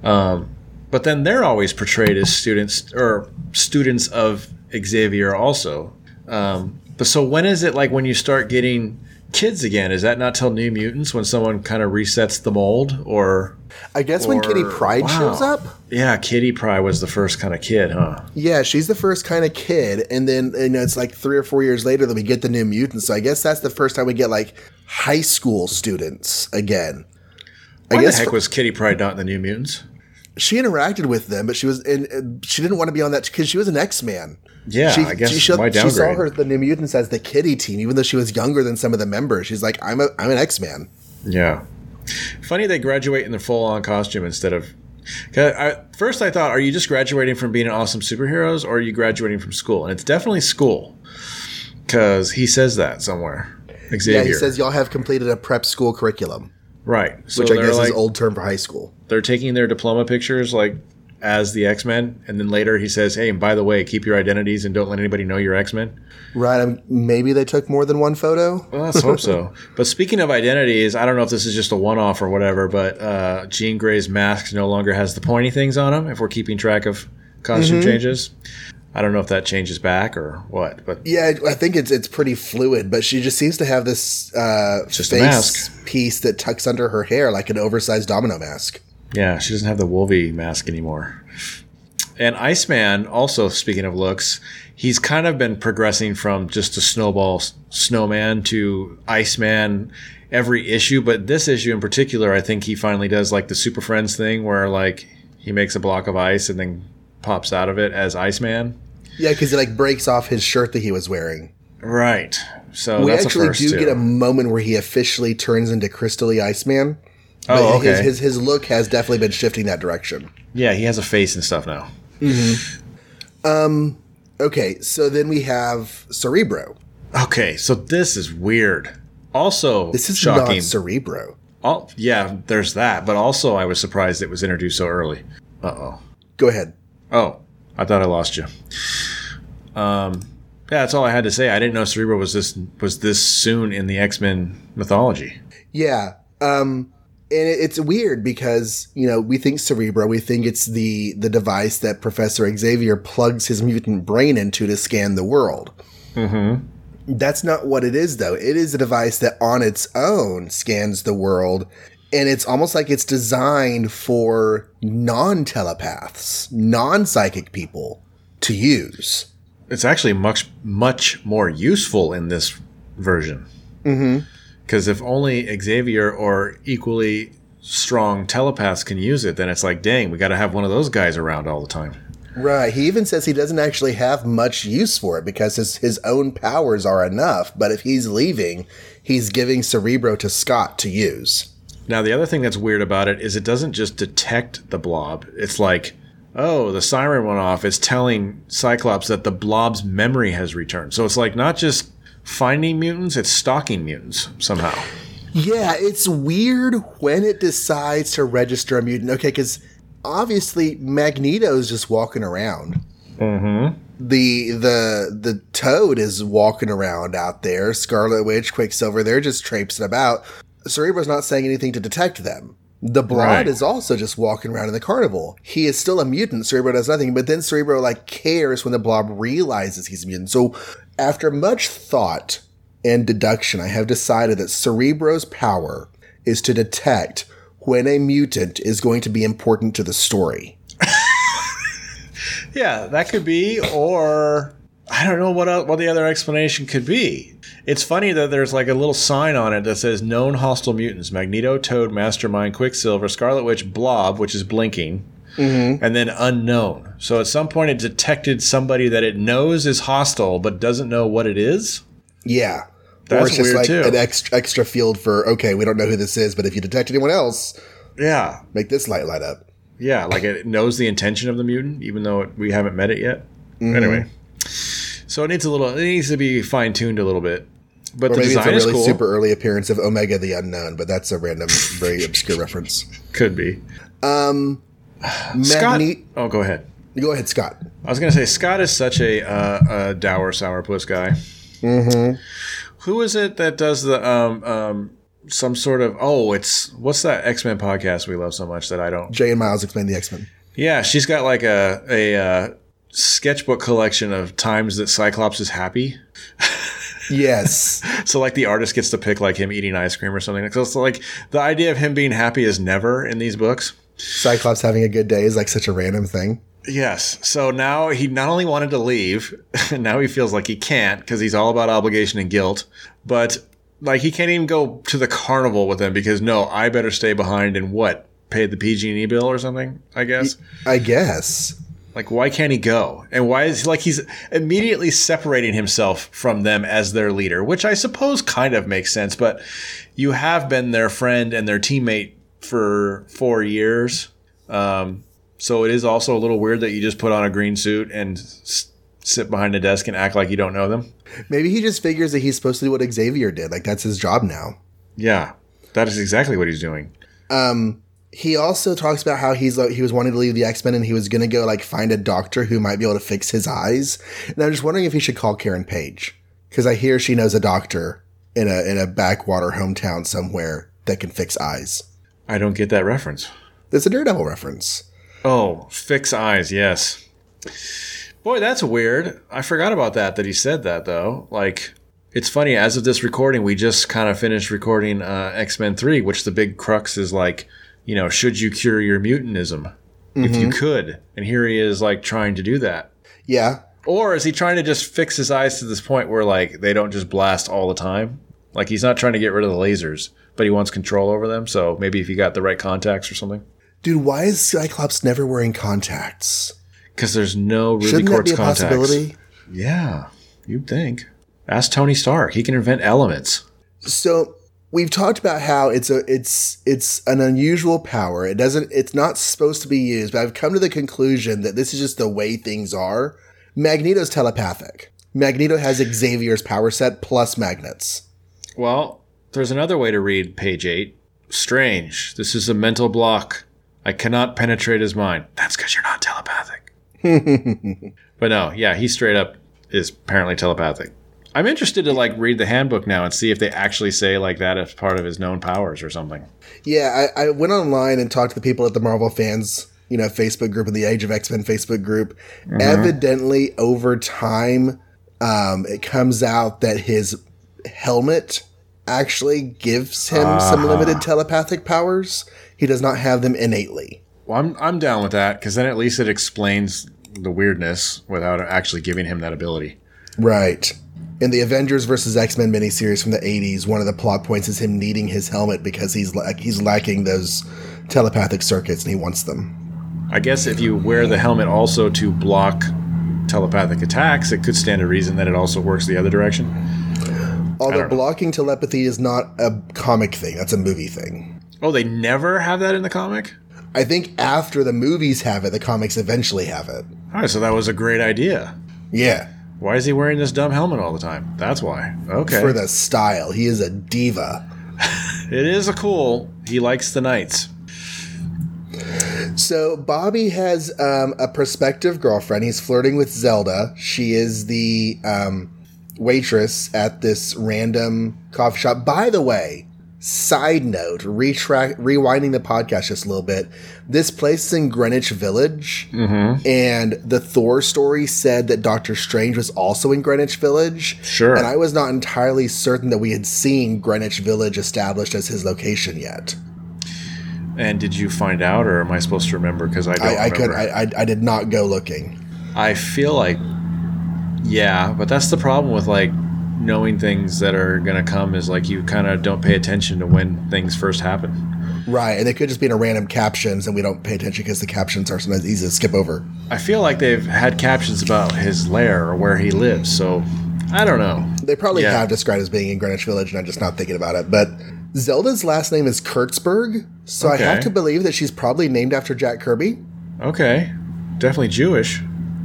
Um, but then they're always portrayed as students or students of Xavier also. Um, but so when is it like when you start getting kids again? Is that not till New Mutants when someone kind of resets the mold? Or, I guess when Kitty or- Pride wow. shows up. yeah, Kitty Pryde was the first kind of kid, huh? Yeah, she's the first kind of kid, and then you know it's like three or four years later that we get the new mutants. So I guess that's the first time we get like high school students again. I Why the heck for- was Kitty Pryde not in the New Mutants? she interacted with them, but she was and and she didn't want to be on that because she was an X Man. Yeah, she, I guess she, showed- why she saw her the New Mutants as the Kitty team, even though she was younger than some of the members. She's like, I'm a I'm an X Man. Yeah. Funny they graduate in their full on costume instead of. I, first, I thought, are you just graduating from being an awesome superheroes or are you graduating from school? And it's definitely school because he says that somewhere. Xavier. Yeah, he says y'all have completed a prep school curriculum, right. So which I guess like, is old term for high school. they're taking their diploma pictures like as the X Men. And then later he says, hey, and by the way, keep your identities and don't let anybody know you're X Men. Right? Um, maybe they took more than one photo. Well, let's hope so. But speaking of identities, I don't know if this is just a one-off or whatever, but uh, Jean Grey's mask no longer has the pointy things on him. If we're keeping track of costume Mm-hmm. changes, I don't know if that changes back or what. But Yeah, I think it's it's pretty fluid, but she just seems to have this uh, just face mask. piece that tucks under her hair like an oversized domino mask. Yeah, she doesn't have the Wolvie mask anymore. And Iceman, also speaking of looks, he's kind of been progressing from just a snowball snowman to Iceman every issue. But this issue in particular, I think he finally does like the Super Friends thing where like he makes a block of ice and then pops out of it as Iceman. Yeah, because it like breaks off his shirt that he was wearing. Right. So we actually do too. get a moment where he officially turns into Crystally Iceman. Oh, But his, okay. his his look has definitely been shifting that direction. yeah, he has a face and stuff now. Um. Okay, so then we have Cerebro. Okay, so this is weird. Also, This is shocking. not Cerebro. All, yeah, there's that. But also, I was surprised it was introduced so early. Uh oh. Go ahead. Oh, I thought I lost you. Um, yeah, that's all I had to say. I didn't know Cerebro was this was this soon in the X Men mythology. Yeah. Um, and it's weird because you know we think Cerebro, we think it's the the device that Professor Xavier plugs his mutant brain into to scan the world. Mm-hmm. That's not what it is, though. It is a device that on its own scans the world, and it's almost like it's designed for non telepaths, non psychic people to use. It's actually much much more useful in this version. Mm-hmm. Because if only Xavier or equally strong telepaths can use it, then it's like, dang, we got to have one of those guys around all the time. Right. He even says he doesn't actually have much use for it because his, his own powers are enough. But if he's leaving, he's giving Cerebro to Scott to use. Now, the other thing that's weird about it is it doesn't just detect the blob. It's like, oh, the siren went off. It's telling Cyclops that the blob's memory has returned. So it's like not just finding mutants, it's stalking mutants somehow. Yeah, it's weird when it decides to register a mutant. Okay, because obviously Magneto's just walking around. Mm-hmm. The the the Toad is walking around out there. Scarlet Witch, Quicksilver, they're just traipsing about. Cerebro's not saying anything to detect them. The Blob Right. is also just walking around in the carnival. He is still a mutant. Cerebro does nothing, but then Cerebro like cares when the Blob realizes he's a mutant. So after much thought and deduction, I have decided that Cerebro's power is to detect when a mutant is going to be important to the story. Yeah, that could be, or I don't know what what the other explanation could be. It's funny that there's like a little sign on it that says known hostile mutants: Magneto, Toad, Mastermind, Quicksilver, Scarlet Witch, Blob, which is blinking, and then unknown. So at some point, it detected somebody that it knows is hostile but doesn't know what it is. Yeah. That's or it's just like too. an extra extra field for okay, we don't know who this is, but if you detect anyone else, Yeah, make this light light up. yeah, like it knows the intention of the mutant, even though it, we haven't met it yet. Anyway, so it needs a little. It needs to be fine tuned a little bit. But Or the maybe it's design a is really cool. super early appearance of Omega the Unknown, but that's a random, very obscure reference. Could be. Um, Scott. Oh, go ahead. Go ahead, Scott. I was going to say Scott is such a, uh, a dour sourpuss guy. Mm-hmm. Who is it that does the um, um, some sort of? Oh, it's what's that X Men podcast we love so much that I don't. Jay and Miles explain the X Men. Yeah, she's got like a a uh, sketchbook collection of times that Cyclops is happy. Yes. So like the artist gets to pick like him eating ice cream or something. So it's like the idea of him being happy is never in these books. Cyclops having a good day is like such a random thing. Yes. So now he not only wanted to leave, now he feels like he can't because he's all about obligation and guilt. But like he can't even go to the carnival with them because no, I better stay behind and what pay the PG&E bill or something. I guess. I guess. Like why can't he go? And why is like he's immediately separating himself from them as their leader, which I suppose kind of makes sense. But you have been their friend and their teammate for four years. Um, so it is also a little weird that you just put on a green suit and s- sit behind a desk and act like you don't know them. Maybe he just figures that he's supposed to do what Xavier did. Like that's his job now. Yeah, that is exactly what he's doing. Um, he also talks about how he's like he was wanting to leave the X Men and he was going to go like find a doctor who might be able to fix his eyes. And I'm just wondering if he should call Karen Page because I hear she knows a doctor in a in a backwater hometown somewhere that can fix eyes. I don't get that reference. That's a Daredevil reference. Oh, fix eyes, yes. Boy, that's weird. I forgot about that, that he said that, though. Like, it's funny, as of this recording, we just kind of finished recording uh, X Men 3, which the big crux is like, you know, should you cure your mutantism? If you could. And here he is, like, trying to do that. Yeah, Or is he trying to just fix his eyes to this point where, like, they don't just blast all the time? Like, he's not trying to get rid of the lasers, but he wants control over them. So maybe if you got the right contacts or something. dude. Why is Cyclops never wearing contacts? Because there's no Ruby Shouldn't that Quartz be a contacts. possibility? Yeah, you'd think. Ask Tony Stark. He can invent elements. So we've talked about how it's a it's it's an unusual power. It doesn't it's not supposed to be used, but I've come to the conclusion that this is just the way things are. Magneto's telepathic. Magneto has Xavier's power set plus magnets. Well, there's another way to read page 8. Strange. This is a mental block. I cannot penetrate his mind. That's because you're not telepathic. but no, yeah, he straight up is apparently telepathic. I'm interested to like read the handbook now and see if they actually say like that as part of his known powers or something. Yeah, I, I went online and talked to the people at the Marvel fans, you know, Facebook group and the Age of X Men Facebook group. Evidently, over time, um, it comes out that his helmet actually gives him some ah. limited telepathic powers. He does not have them innately. Well, I'm I'm down with that because then at least it explains the weirdness without actually giving him that ability. Right. In the Avengers versus X Men miniseries from the '80s, one of the plot points is him needing his helmet because he's like he's lacking those telepathic circuits and he wants them. I guess if you wear the helmet also to block telepathic attacks, it could stand a reason that it also works the other direction. Although blocking telepathy is not a comic thing; that's a movie thing. Oh, they never have that in the comic. I think after the movies have it, the comics eventually have it. All right, so that was a great idea. Yeah, Why is he wearing this dumb helmet all the time? That's why. Okay. for the style, he is a diva. it is a cool. He likes the knights. So Bobby has um, a prospective girlfriend. He's flirting with Zelda. She is the um, waitress at this random coffee shop. By the way, side note, retrack, rewinding the podcast just a little bit. This place is in Greenwich Village, mm-hmm. and the Thor story said that Doctor Strange was also in Greenwich Village. Sure. and I was not entirely certain that we had seen Greenwich Village established as his location yet. And did you find out, or am I supposed to remember? Because I don't I, I could. I, I, I did not go looking. I feel like, yeah, but that's the problem with like knowing things that are gonna come is like you kind of don't pay attention to when things first happen. Right, and they could just be in a random captions, and we don't pay attention because the captions are sometimes easy to skip over. I feel like they've had captions about his lair or where he lives, so I don't know. They probably Yeah. have described as being in Greenwich Village, and I'm just not thinking about it. But Zelda's last name is Kurtzberg, so Okay. I have to believe that she's probably named after Jack Kirby. Okay, definitely Jewish.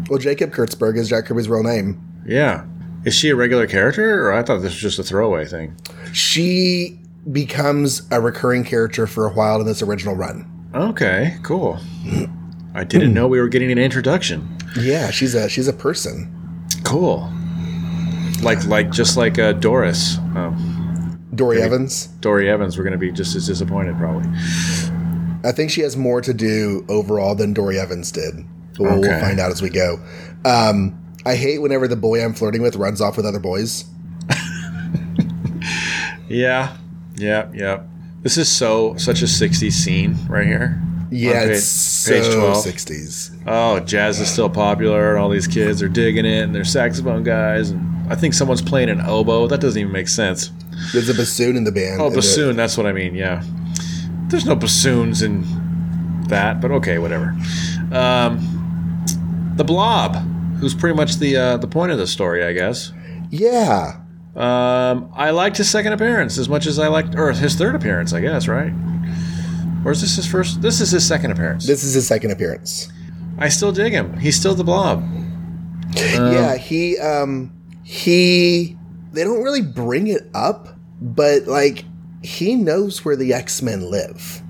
Well, Jacob Kurtzberg is Jack Kirby's real name. Yeah, is she a regular character, or I thought this was just a throwaway thing? She becomes a recurring character for a while in this original run. Okay, cool. I didn't know we were getting an introduction. Yeah, she's a she's a person. Cool. Like, like, just like uh, Doris, oh, Dorrie Evans. Dorrie Evans. We're going to be just as disappointed, probably. I think she has more to do overall than Dorrie Evans did. But we'll, we'll find out as we go. Um, I hate whenever the boy I'm flirting with runs off with other boys. Yeah, yeah, yeah. This is so such a '60s scene right here. Yeah, On it's page- page so 12. 60s. Oh, jazz is still popular, and all these kids are digging it, and they're saxophone guys, and I think someone's playing an oboe. That doesn't even make sense. There's a bassoon in the band. Oh, bassoon. That's what I mean. Yeah. There's no bassoons in that, but okay, whatever. Um, the Blob, who's pretty much the uh, the point of the story, I guess. Yeah. Um, I liked his second appearance as much as I liked, or his third appearance, I guess, right? Or is this his first? This is his second appearance. This is his second appearance. I still dig him. He's still the Blob. yeah, he um he they don't really bring it up, but like he knows where the X-Men live.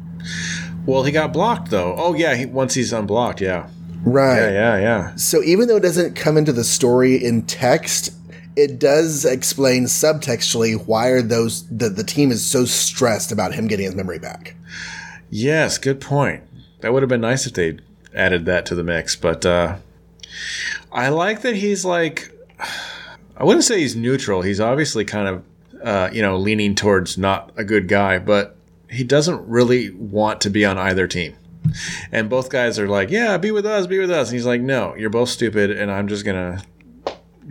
Well, he got blocked though. Oh yeah, he, once he's unblocked, yeah, Right. yeah, yeah, yeah. So even though it doesn't come into the story in text, it does explain subtextually why are those the, the team is so stressed about him getting his memory back. Yes, good point. That would have been nice if they added that to the mix, but uh, I like that he's like. I wouldn't say he's neutral. He's obviously kind of, uh, you know, leaning towards not a good guy, but he doesn't really want to be on either team. And both guys are like, "Yeah, be with us, be with us." And he's like, "No, you're both stupid, and I'm just gonna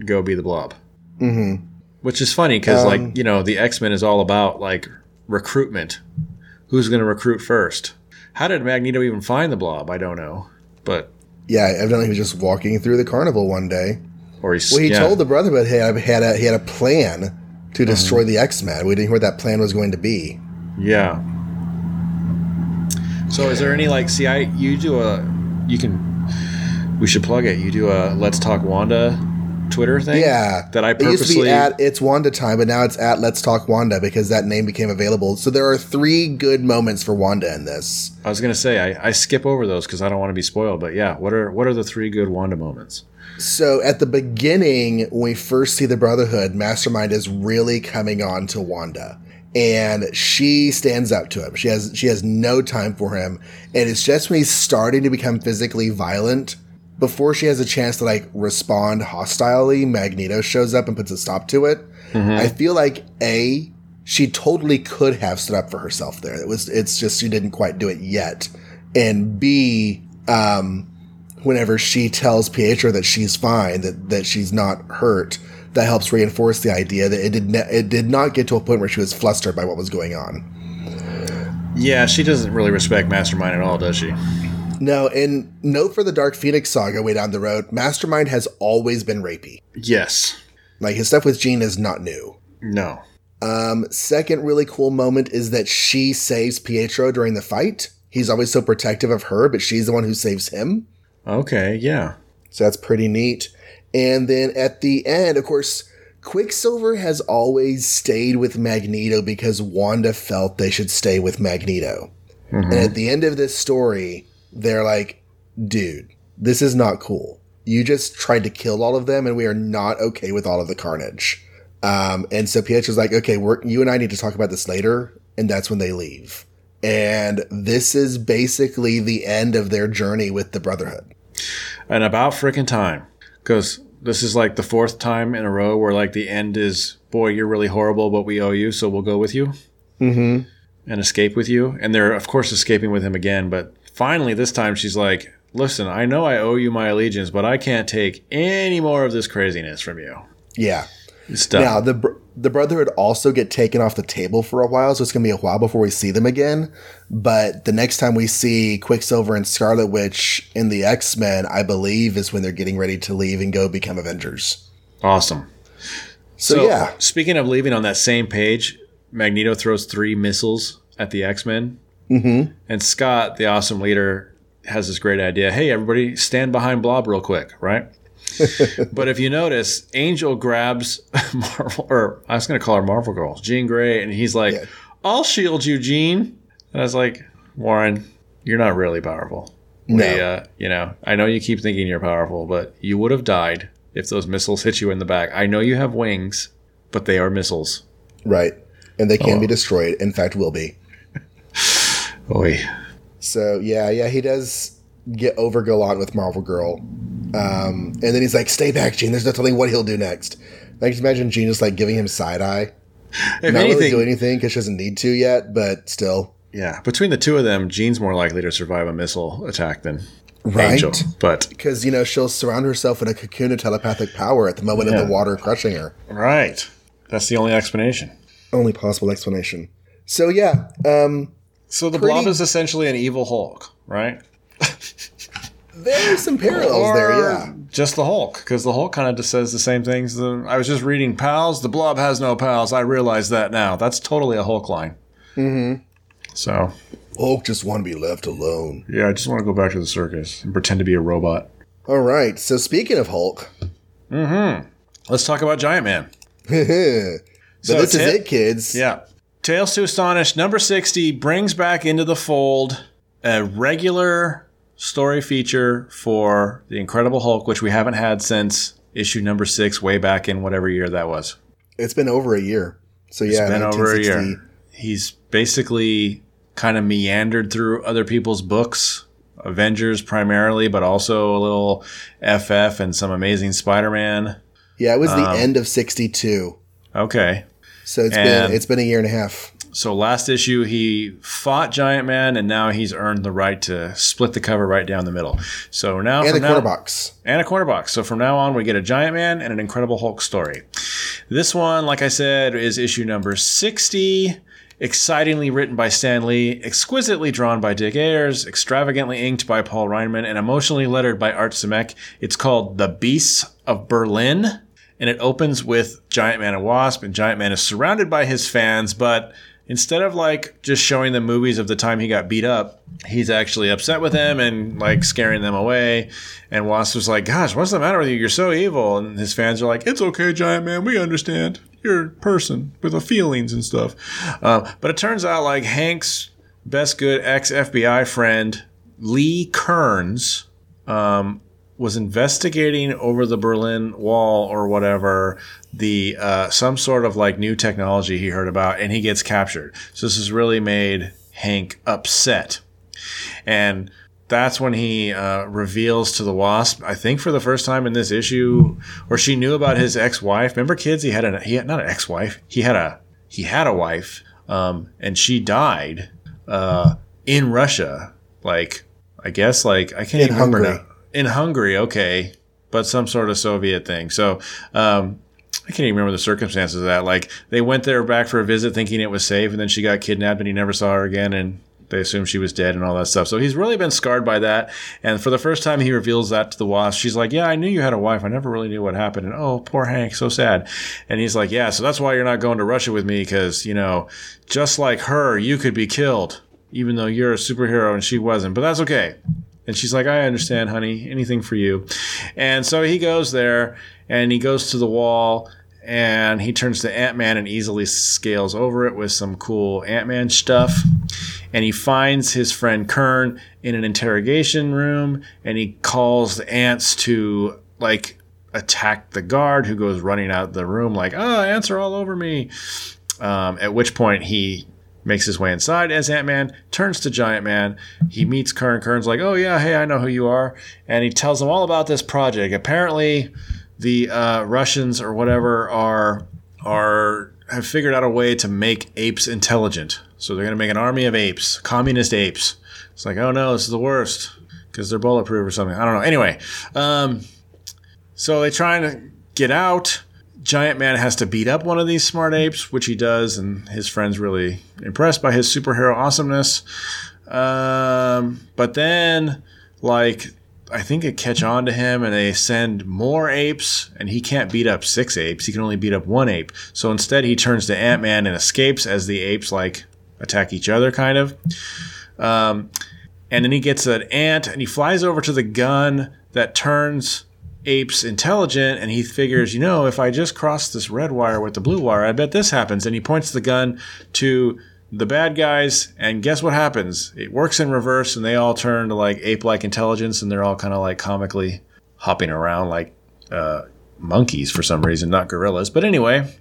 go be the blob." Mm-hmm. Which is funny because, like, you know, the X Men is all about like recruitment. Who's going to recruit first? How did Magneto even find the blob? I don't know, but Yeah, evidently he was just walking through the carnival one day. or he's Well, he yeah. told the Brotherhood he had, had a he had a plan to destroy the X Men. We didn't hear what that plan was going to be. Yeah. So is there any like see I you do a you can we should plug it. You do a Let's Talk Wanda Twitter thing. Yeah, that I It used to purposely be at It's Wanda Time, but now it's at Let's Talk Wanda because that name became available. So there are three good moments for Wanda in this. I was gonna say I, I skip over those because I don't want to be spoiled. But yeah, what are what are the three good Wanda moments? So at the beginning, when we first see the Brotherhood, Mastermind is really coming on to Wanda. And she stands up to him. She has she has no time for him. And it's just when he's starting to become physically violent, before she has a chance to like respond hostilely, Magneto shows up and puts a stop to it. I feel like A, she totally could have stood up for herself there. It was it's just she didn't quite do it yet. And B, um, whenever she tells Pietro that she's fine, that, that she's not hurt, that helps reinforce the idea that it did ne- it did not get to a point where she was flustered by what was going on. Yeah, she doesn't really respect Mastermind at all, does she? No, and note for the Dark Phoenix saga way down the road, Mastermind has always been rapey. Yes. Like his stuff with Jean is not new. No. Um, second really cool moment is that she saves Pietro during the fight. He's always so protective of her, but she's the one who saves him. Okay. Yeah. So that's pretty neat. And then at the end, of course, Quicksilver has always stayed with Magneto because Wanda felt they should stay with Magneto. And at the end of this story, they're like, dude, this is not cool. You just tried to kill all of them, and we are not okay with all of the carnage. Um, and so Pietro's like, okay, we're, you and I need to talk about this later. And that's when they leave. And this is basically the end of their journey with the Brotherhood. And about freaking time, because this is like the fourth time in a row where like the end is, boy, you're really horrible, but we owe you, so we'll go with you Mm-hmm. and escape with you. And they're of course escaping with him again, but finally this time she's like, listen, I know I owe you my allegiance, but I can't take any more of this craziness from you. Yeah. Done. Now the br- the Brotherhood also get taken off the table for a while, so it's gonna be a while before we see them again. But the next time we see Quicksilver and Scarlet Witch in the X Men, I believe, is when they're getting ready to leave and go become Avengers. awesome. So, yeah, Speaking of leaving on that same page, Magneto throws three missiles at the X Men. Mm-hmm. And Scott, the awesome leader, has this great idea. Hey, everybody, stand behind Blob real quick, right? but if you notice, Angel grabs Marvel, or I was going to call her Marvel Girl, Jean Grey, and he's like, Yeah. "I'll shield you, Jean." And I was like, "Warren, you're not really powerful. No. We, uh, you know, I know you keep thinking you're powerful, but you would have died if those missiles hit you in the back. I know you have wings, but they are missiles. right, and they can Oh. be destroyed. In fact, will be. Oy. So yeah, yeah, he does get over Gallant with Marvel Girl, um, and then he's like, "Stay back, Jean. There's no telling what he'll do next." I can imagine Jean just like giving him side eye. If Not really do anything because she doesn't need to yet, but still. yeah, between the two of them, Jean's more likely to survive a missile attack than Right. Angel. But Because, you know, she'll surround herself in a cocoon of telepathic power at the moment of the water crushing her. right, that's the only explanation. Only possible explanation. So, yeah. Um, So the Pretty- Blob is essentially an evil Hulk, right? There are some parallels there, yeah. Just the Hulk, because the Hulk kind of just says the same things. The, I was just reading pals. The Blob has no pals. I realize that now. That's totally a Hulk line. Mm-hmm. So Hulk just want to be left alone. yeah, I just want to go back to the circus and pretend to be a robot. All right. So, speaking of Hulk, mm-hmm. Let's talk about Giant Man. but So this is it, kids. Yeah. Tales to Astonish, number 60, brings back into the fold a regular story feature for The Incredible Hulk, which we haven't had since issue number six, way back in whatever year that was. It's been over a year. So, yeah, It's been over a 1960. year. He's basically kind of meandered through other people's books, Avengers primarily, but also a little FF and some Amazing Spider Man. Yeah, it was the Um, end of 62. Okay. So, it's and- been it's been a year and a half. So last issue he fought Giant Man, and now he's earned the right to split the cover right down the middle. So now And from the now, corner box. and a corner box. So from now on, we get a Giant Man and an Incredible Hulk story. This one, like I said, is issue number sixty. Excitingly written by Stan Lee, exquisitely drawn by Dick Ayers, extravagantly inked by Paul Reinman, and emotionally lettered by Art Simek. It's called The Beasts of Berlin, and it opens with Giant Man and Wasp, and Giant Man is surrounded by his fans, but instead of like just showing them movies of the time he got beat up, he's actually upset with them and like scaring them away. And Wasp was like, "Gosh, what's the matter with you? You're so evil." And his fans are like, "It's okay, Giant Man. We understand. You're a person with feelings and stuff." Uh, but it turns out like Hank's best good ex FBI friend Lee Kearns. Um, was investigating over the Berlin Wall or whatever the uh, some sort of like new technology he heard about, and he gets captured. So this has really made Hank upset, and that's when he uh, reveals to the Wasp, I think for the first time in this issue, or she knew about his ex-wife. Remember, kids, he had a he had not an ex-wife, he had a he had a wife, um, and she died uh, in Russia. Like I guess like I can't In even remember Hungary. now in Hungary, okay, but some sort of Soviet thing. So um, I can't even remember the circumstances of that. Like they went there back for a visit, thinking it was safe, and then she got kidnapped, and he never saw her again, and they assumed she was dead and all that stuff. So he's really been scarred by that. And for the first time, he reveals that to the Wasp. She's like, "Yeah, I knew you had a wife. I never really knew what happened." And oh, poor Hank, so sad. And he's like, "Yeah, so that's why you're not going to Russia with me, because you know, just like her, you could be killed." Even though you're a superhero and she wasn't, but that's okay. And she's like, I understand, honey, anything for you. And so he goes there and he goes to the wall and he turns to Ant Man and easily scales over it with some cool Ant Man stuff. And he finds his friend Kern in an interrogation room and he calls the ants to like attack the guard who goes running out the room, like, oh, ants are all over me. Um, at which point he makes his way inside as Ant Man, turns to Giant Man. He meets Kern. Kern's like, "Oh yeah, hey, I know who you are," and he tells him all about this project. Apparently, the uh, Russians or whatever are are have figured out a way to make apes intelligent. So they're going to make an army of apes, communist apes. It's like, oh no, this is the worst because they're bulletproof or something. I don't know. Anyway, um, so they're trying to get out. Giant Man has to beat up one of these smart apes, which he does, and his friend's really impressed by his superhero awesomeness. Um, but then, like, I think it catch on to him, and they send more apes, and he can't beat up six apes. He can only beat up one ape. So instead, he turns to Ant Man and escapes as the apes like attack each other, kind of. Um, and then he gets an ant, and he flies over to the gun that turns apes intelligent and he figures, you know, if I just cross this red wire with the blue wire, I bet this happens. And he points the gun to the bad guys, and guess what happens? It works in reverse, and they all turn to like ape like intelligence, and they're all kind of like comically hopping around like uh, monkeys for some reason, not gorillas. But anyway,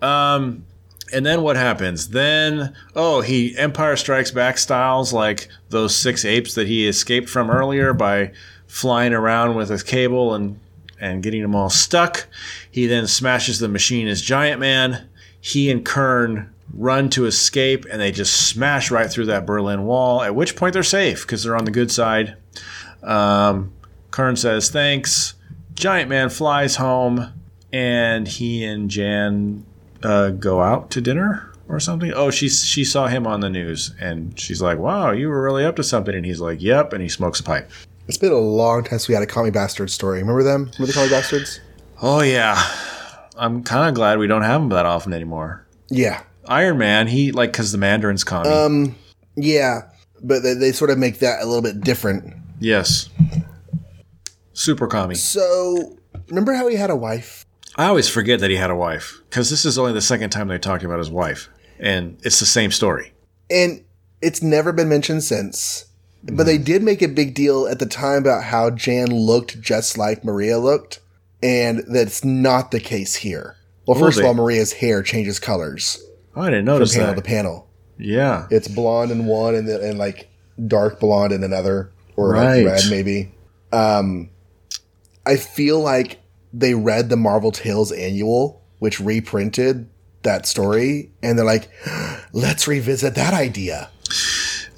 um, and then what happens? Then, oh, he Empire Strikes Back styles like those six apes that he escaped from earlier by flying around with a cable and and getting them all stuck. He then smashes the machine as Giant Man. He and Kern run to escape, and they just smash right through that Berlin Wall. At which point they're safe because they're on the good side. Um, Kern says thanks. Giant Man flies home, and he and Jan uh, go out to dinner or something. Oh, she she saw him on the news, and she's like, "Wow, you were really up to something." And he's like, "Yep," and he smokes a pipe. It's been a long time since we had a Me Bastard story. Remember them? Remember the Me Bastards? Oh yeah, I'm kind of glad we don't have them that often anymore. Yeah. Iron Man, he like because the Mandarin's commie. Um, yeah. But they, they sort of make that a little bit different. yes, super commie. So, remember how he had a wife? I always forget that he had a wife because this is only the second time they talked about his wife, and it's the same story. And it's never been mentioned since. But they did make a big deal at the time about how Jan looked just like Maria looked. And that's not the case here. Well, first of all, Maria's hair changes colors Oh, I didn't from notice panel that. to panel. yeah, It's blonde in one and, then and like dark blonde in another, or like red maybe. Um, I feel like they read the Marvel Tales annual, which reprinted that story, and they're like, "Let's revisit that idea."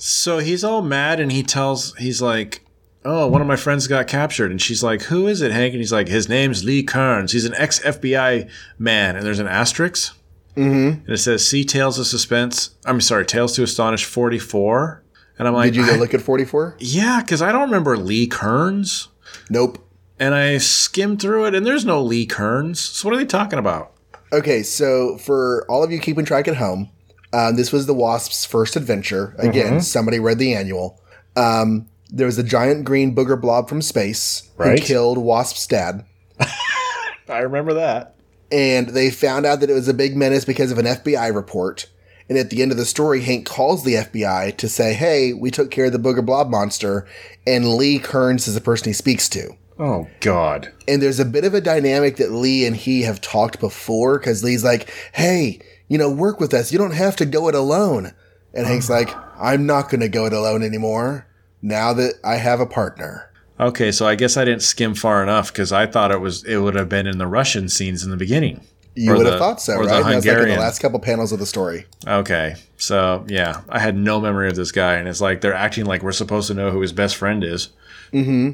So he's all mad and he tells, he's like, Oh, one of my friends got captured. And she's like, Who is it, Hank? And he's like, His name's Lee Kearns. He's an ex FBI man. And there's an asterisk. Mm-hmm. And it says, See Tales of Suspense. I'm sorry, Tales to Astonish 44. And I'm like, Did you go look at forty four? Yeah, because I don't remember Lee Kearns. Nope. And I skimmed through it and there's no Lee Kearns. So what are they talking about? Okay, so for all of you keeping track at home, Um, this was the Wasp's first adventure. Again, somebody read the annual. Um, there was a giant green booger blob from space Right. who killed Wasp's dad. I remember that. and they found out that it was a big menace because of an FBI report. And at the end of the story, Hank calls the FBI to say, "Hey, we took care of the booger blob monster," and Lee Kearns is the person he speaks to. Oh God. And there's a bit of a dynamic that Lee and he have talked before because Lee's like, "Hey, you know, work with us. You don't have to go it alone." And Hank's like, "I'm not going to go it alone anymore. Now that I have a partner." Okay, so I guess I didn't skim far enough because I thought it was it would have been in the Russian scenes in the beginning. You would the- have thought so, or the right? That's like in the last couple panels of the story. Okay, so yeah, I had no memory of this guy, and it's like they're acting like we're supposed to know who his best friend is. Mm-hmm.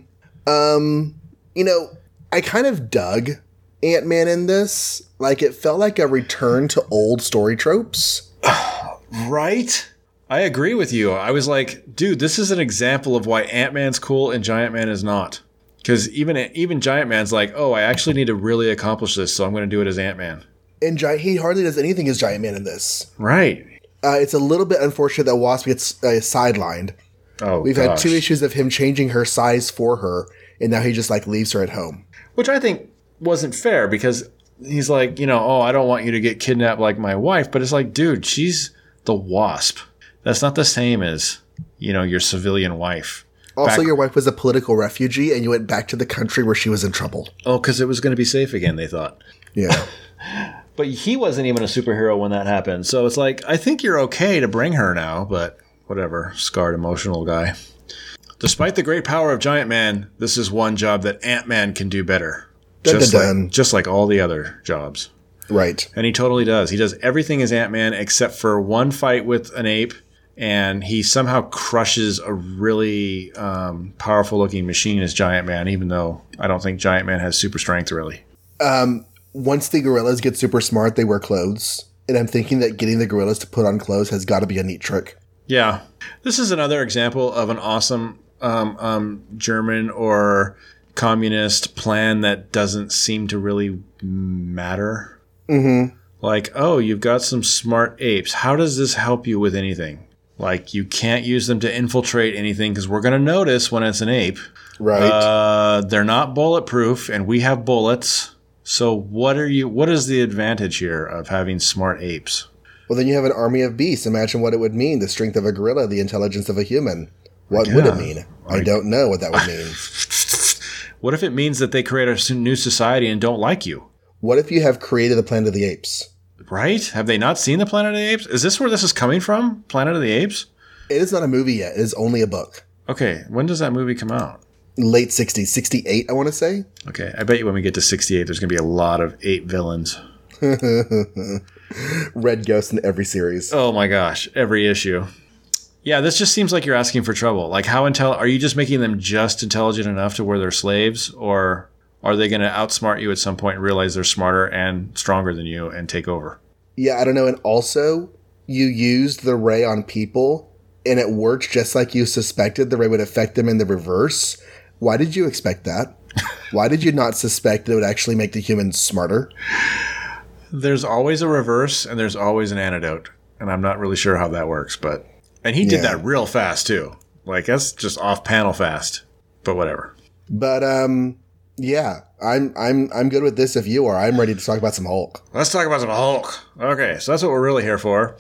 Um, you know, I kind of dug Ant Man in this. Like, it felt like a return to old story tropes. Right? I agree with you. I was like, dude, this is an example of why Ant Man's cool and Giant Man is not. Because even even Giant Man's like, oh, I actually need to really accomplish this, so I'm going to do it as Ant Man. And Giant, he hardly does anything as Giant Man in this. Right. Uh, it's a little bit unfortunate that Wasp gets uh, sidelined. Oh, We've had two issues of him changing her size for her, and now he just like leaves her at home. which I think wasn't fair because he's like, you know, oh, I don't want you to get kidnapped like my wife, but it's like, dude, she's the wasp. That's not the same as, you know, your civilian wife. Also, Back- your wife was a political refugee, and you went back to the country where she was in trouble. Oh, because it was going to be safe again, they thought. Yeah. But he wasn't even a superhero when that happened. So it's like, I think you're okay to bring her now, but whatever, scarred emotional guy. Despite the great power of Giant Man, this is one job that Ant Man can do better. Dun, Just, dun, dun. Like, just like all the other jobs. right. And he totally does. He does everything as Ant Man except for one fight with an ape, and he somehow crushes a really um, powerful looking machine as Giant Man, even though I don't think Giant Man has super strength really. Once the gorillas get super smart, they wear clothes. And I'm thinking that getting the gorillas to put on clothes has got to be a neat trick. Yeah. This is another example of an awesome um, um, German or communist plan that doesn't seem to really matter. Mm-hmm. Like, oh, you've got some smart apes. How does this help you with anything? Like, you can't use them to infiltrate anything because we're going to notice when it's an ape. Right. Uh, they're not bulletproof, and we have bullets. So, what are you? What is the advantage here of having smart apes? well, then you have an army of beasts. Imagine what it would mean the strength of a gorilla, the intelligence of a human. What would it Yeah. mean? I don't know what that would mean. What if it means that they create a new society and don't like you? what if you have created the Planet of the Apes? Right? Have they not seen the Planet of the Apes? Is this where this is coming from? Planet of the Apes? It is not a movie yet. It is only a book. Okay, when does that movie come out? Late 60s, 68, I want to say. Okay, I bet you when we get to 68, there's going to be a lot of ape villains. Red Ghost in every series. Oh my gosh, every issue. Yeah, this just seems like you're asking for trouble. Like, how intel are you just making them just intelligent enough to where they're slaves, or are they going to outsmart you at some point and realize they're smarter and stronger than you and take over? Yeah, I don't know. And also, you used the ray on people, and it worked just like you suspected the ray would affect them in the reverse. Why did you expect that? Why did you not suspect that it would actually make the humans smarter? There's always a reverse and there's always an antidote, and I'm not really sure how that works, but and he did Yeah. that real fast too. Like that's just off panel fast, but whatever. But um, yeah, I'm I'm I'm good with this. If you are, I'm ready to talk about some Hulk. Let's talk about some Hulk. Okay, so that's what we're really here for.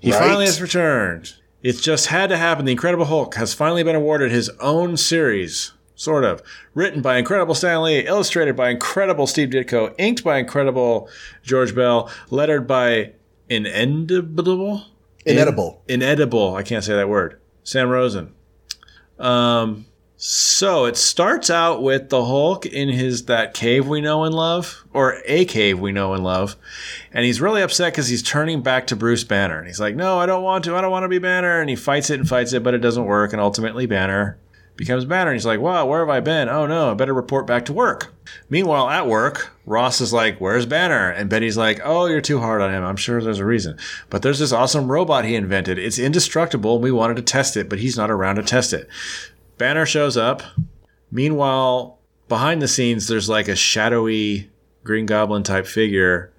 He Right. finally has returned. It's just had to happen. The Incredible Hulk has finally been awarded his own series, sort of. Written by Incredible Stan Lee, illustrated by Incredible Steve Ditko, inked by Incredible George Bell, lettered by Inedible? Inedible. In- inedible. I can't say that word. Sam Rosen. Um, so it starts out with the Hulk in his that cave we know and love, or a cave we know and love, and he's really upset because he's turning back to Bruce Banner, and he's like, "No, I don't want to. I don't want to be Banner." And he fights it and fights it, but it doesn't work, and ultimately Banner becomes Banner. And he's like, "Wow, where have I been? Oh no, I better report back to work." Meanwhile, at work, Ross is like, "Where's Banner?" And Betty's like, "Oh, you're too hard on him. I'm sure there's a reason. But there's this awesome robot he invented. It's indestructible. and We wanted to test it, but he's not around to test it." Banner shows up. Meanwhile, behind the scenes, there's like a shadowy Green Goblin type figure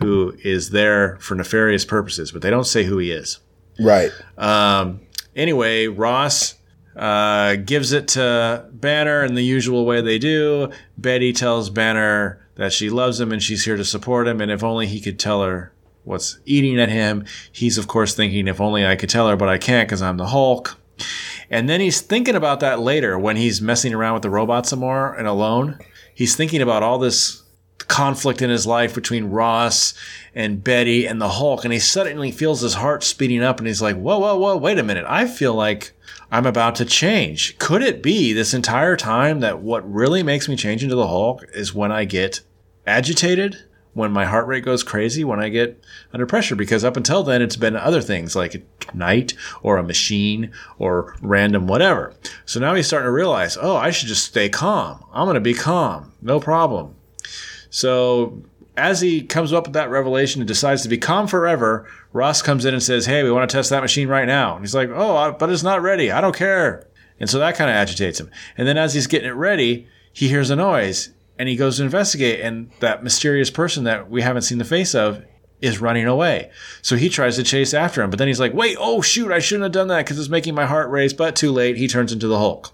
who is there for nefarious purposes, but they don't say who he is. Right. Um, anyway, Ross uh, gives it to Banner in the usual way they do. Betty tells Banner that she loves him and she's here to support him, and if only he could tell her what's eating at him. He's, of course, thinking, if only I could tell her, but I can't because I'm the Hulk. And then he's thinking about that later when he's messing around with the robot some more and alone. He's thinking about all this conflict in his life between Ross and Betty and the Hulk. And he suddenly feels his heart speeding up and he's like, whoa, whoa, whoa, wait a minute. I feel like I'm about to change. Could it be this entire time that what really makes me change into the Hulk is when I get agitated? When my heart rate goes crazy, when I get under pressure, because up until then it's been other things like night or a machine or random whatever. So now he's starting to realize, oh, I should just stay calm. I'm going to be calm. No problem. So as he comes up with that revelation and decides to be calm forever, Ross comes in and says, Hey, we want to test that machine right now. And he's like, Oh, but it's not ready. I don't care. And so that kind of agitates him. And then as he's getting it ready, he hears a noise and he goes to investigate. And that mysterious person that we haven't seen the face of is running away. So he tries to chase after him. But then he's like, Wait, oh, shoot, I shouldn't have done that because it's making my heart race. But too late. He turns into the Hulk.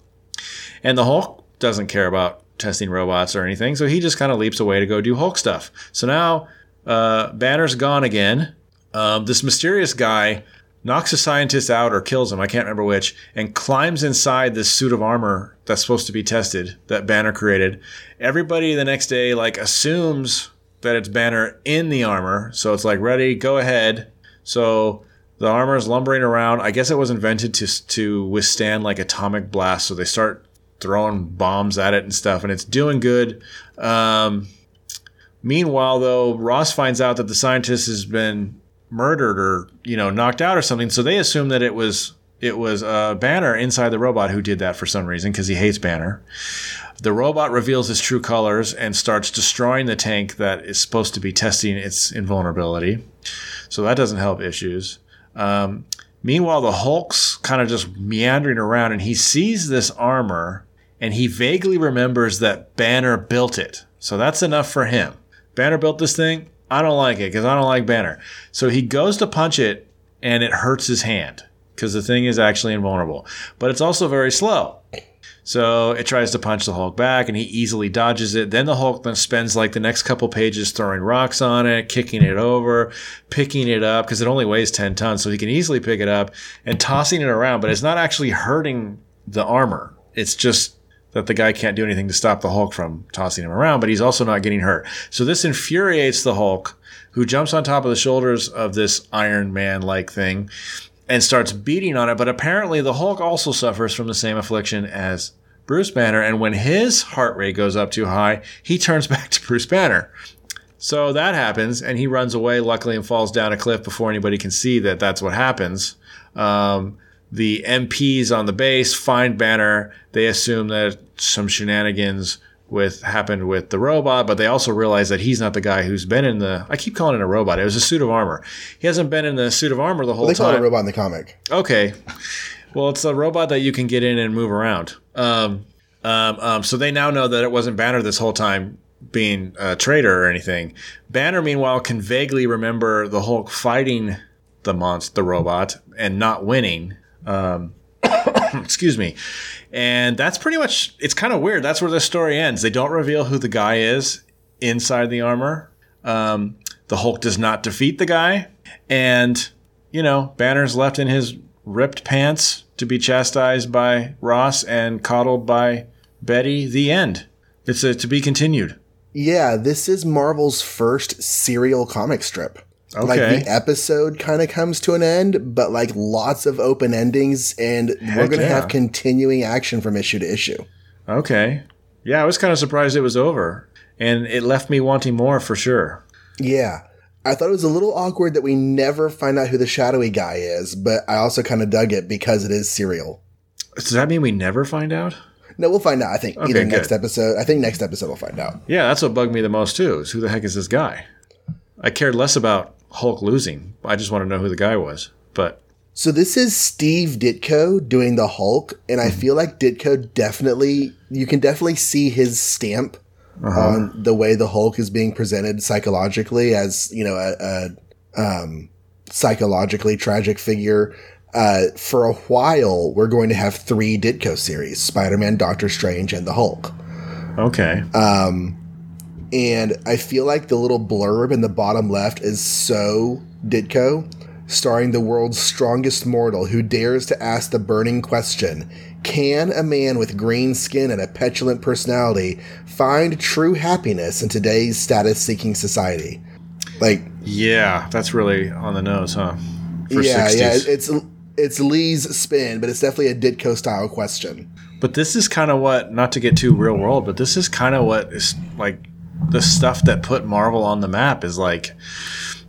And the Hulk doesn't care about testing robots or anything. So he just kind of leaps away to go do Hulk stuff. So now uh, Banner's gone again. Um, this mysterious guy knocks a scientist out or kills him, I can't remember which, and climbs inside this suit of armor that's supposed to be tested that Banner created. Everybody the next day like assumes that it's Banner in the armor, so it's like ready, go ahead. So the armor is lumbering around. I guess it was invented to to withstand like atomic blasts, so they start throwing bombs at it and stuff, and it's doing good. Um, meanwhile, though, Ross finds out that the scientist has been murdered or you know knocked out or something, so they assume that it was it was uh, Banner inside the robot who did that for some reason because he hates Banner. The robot reveals its true colors and starts destroying the tank that is supposed to be testing its invulnerability. So that doesn't help issues. Um, meanwhile, the Hulk's kind of just meandering around and he sees this armor and he vaguely remembers that Banner built it. So that's enough for him. Banner built this thing. I don't like it because I don't like Banner. So he goes to punch it and it hurts his hand because the thing is actually invulnerable. But it's also very slow. So it tries to punch the Hulk back and he easily dodges it. Then the Hulk then spends like the next couple pages throwing rocks on it, kicking it over, picking it up because it only weighs 10 tons. So he can easily pick it up and tossing it around, but it's not actually hurting the armor. It's just that the guy can't do anything to stop the Hulk from tossing him around, but he's also not getting hurt. So this infuriates the Hulk, who jumps on top of the shoulders of this Iron Man like thing and starts beating on it. But apparently, the Hulk also suffers from the same affliction as Bruce Banner. And when his heart rate goes up too high, he turns back to Bruce Banner. So that happens, and he runs away, luckily, and falls down a cliff before anybody can see that that's what happens. Um, the MPs on the base find Banner. They assume that some shenanigans with happened with the robot, but they also realize that he's not the guy who's been in the. I keep calling it a robot. It was a suit of armor. He hasn't been in the suit of armor the whole Well, they call it a robot in the comic. Okay. Well, it's a robot that you can get in and move around. Um, um, um, so they now know that it wasn't Banner this whole time being a traitor or anything. Banner, meanwhile, can vaguely remember the Hulk fighting the monster, the robot, and not winning. Um, excuse me. And that's pretty much, it's kind of weird. That's where the story ends. They don't reveal who the guy is inside the armor. Um, the Hulk does not defeat the guy. And, you know, Banner's left in his ripped pants to be chastised by Ross and coddled by Betty. The end. It's a, to be continued. Yeah, this is Marvel's first serial comic strip. Like the episode kind of comes to an end, but like lots of open endings, and we're going to yeah. have continuing action from issue to issue. Okay. Yeah, I was kind of surprised it was over. And it left me wanting more for sure. Yeah. I thought it was a little awkward that we never find out who the shadowy guy is, but I also kind of dug it because it is serial. Does that mean we never find out? No, we'll find out. I think Okay, either good. next episode. I think next episode we'll find out. Yeah, that's what bugged me the most too. Is who the heck is this guy? I cared less about Hulk losing. I just want to know who the guy was. But So this is Steve Ditko doing Mm-hmm. the Hulk, and I feel like Ditko definitely you can definitely see his stamp on the way the Hulk is being presented psychologically as you know a, a um, psychologically tragic figure. Uh, for a while, we're going to have three Ditko series: Spider-Man, Doctor Strange, and the Hulk. Okay. And I feel like the little blurb in the bottom left is so Ditko, starring the world's strongest mortal who dares to ask the burning question Can a man with green skin and a petulant personality find true happiness in today's status seeking society? Like, yeah, that's really on the nose, huh? For yeah, 60s. yeah, it's it's Lee's spin, but it's definitely a Ditko style question. But this is kind of what, not to get too real world, but this is kind of what is like the stuff that put Marvel on the map is like,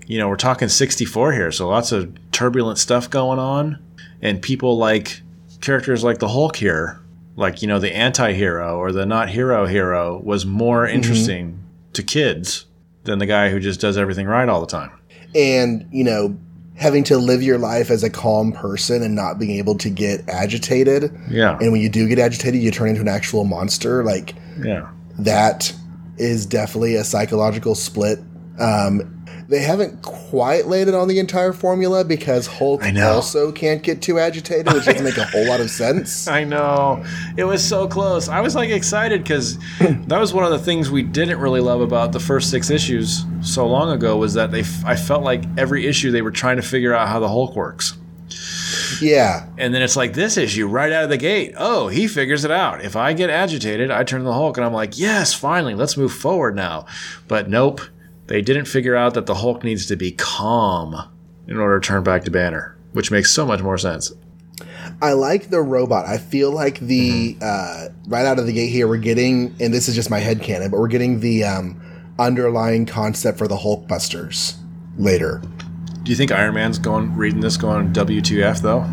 you know, we're talking 64 here, so lots of turbulent stuff going on, and people like characters like the Hulk here, like, you know, the anti hero or the not hero hero was more mm-hmm. interesting to kids than the guy who just does everything right all the time. and you know having to live your life as a calm person and not being able to get agitated Yeah. and when you do get agitated you turn into an actual monster like Yeah. that is definitely a psychological split um, they haven't quite laid it on the entire formula because Hulk I know. also can't get too agitated, which doesn't make a whole lot of sense. I know. It was so close. I was like excited because that was one of the things we didn't really love about the first six issues so long ago was that they f- I felt like every issue they were trying to figure out how the Hulk works. Yeah, And then it's like this issue right out of the gate. Oh, he figures it out. If I get agitated, I turn to the Hulk and I'm like, "Yes, finally, let's move forward now." But nope. They didn't figure out that the Hulk needs to be calm in order to turn back to Banner, which makes so much more sense. I like the robot. I feel like the Mm-hmm. uh, right out of the gate here, we're getting, and this is just my head canon, but we're getting the um, underlying concept for the Hulkbusters later. Do you think Iron Man's going reading this going WTF though?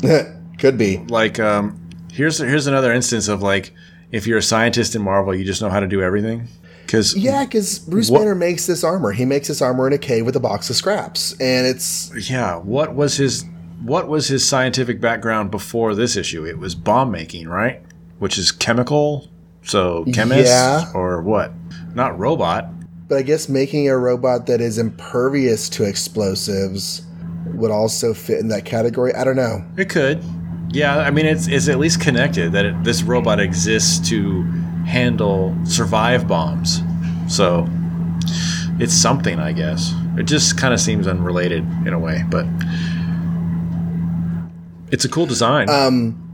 Could be. like um here's here's another instance of like if you're a scientist in Marvel, you just know how to do everything. Because Yeah, because Bruce What- Banner makes this armor. He makes this armor in a cave with a box of scraps, and it's yeah, what was his what was his scientific background before this issue? It was bomb making, right? Which is chemical, so chemist Yeah. or what? Not robot. But I guess making a robot that is impervious to explosives would also fit in that category. I don't know. It could. Yeah, I mean it's it's at least connected that it, this robot exists to handle survive bombs. So it's something, I guess. It just kind of seems unrelated in a way, but it's a cool design. Um,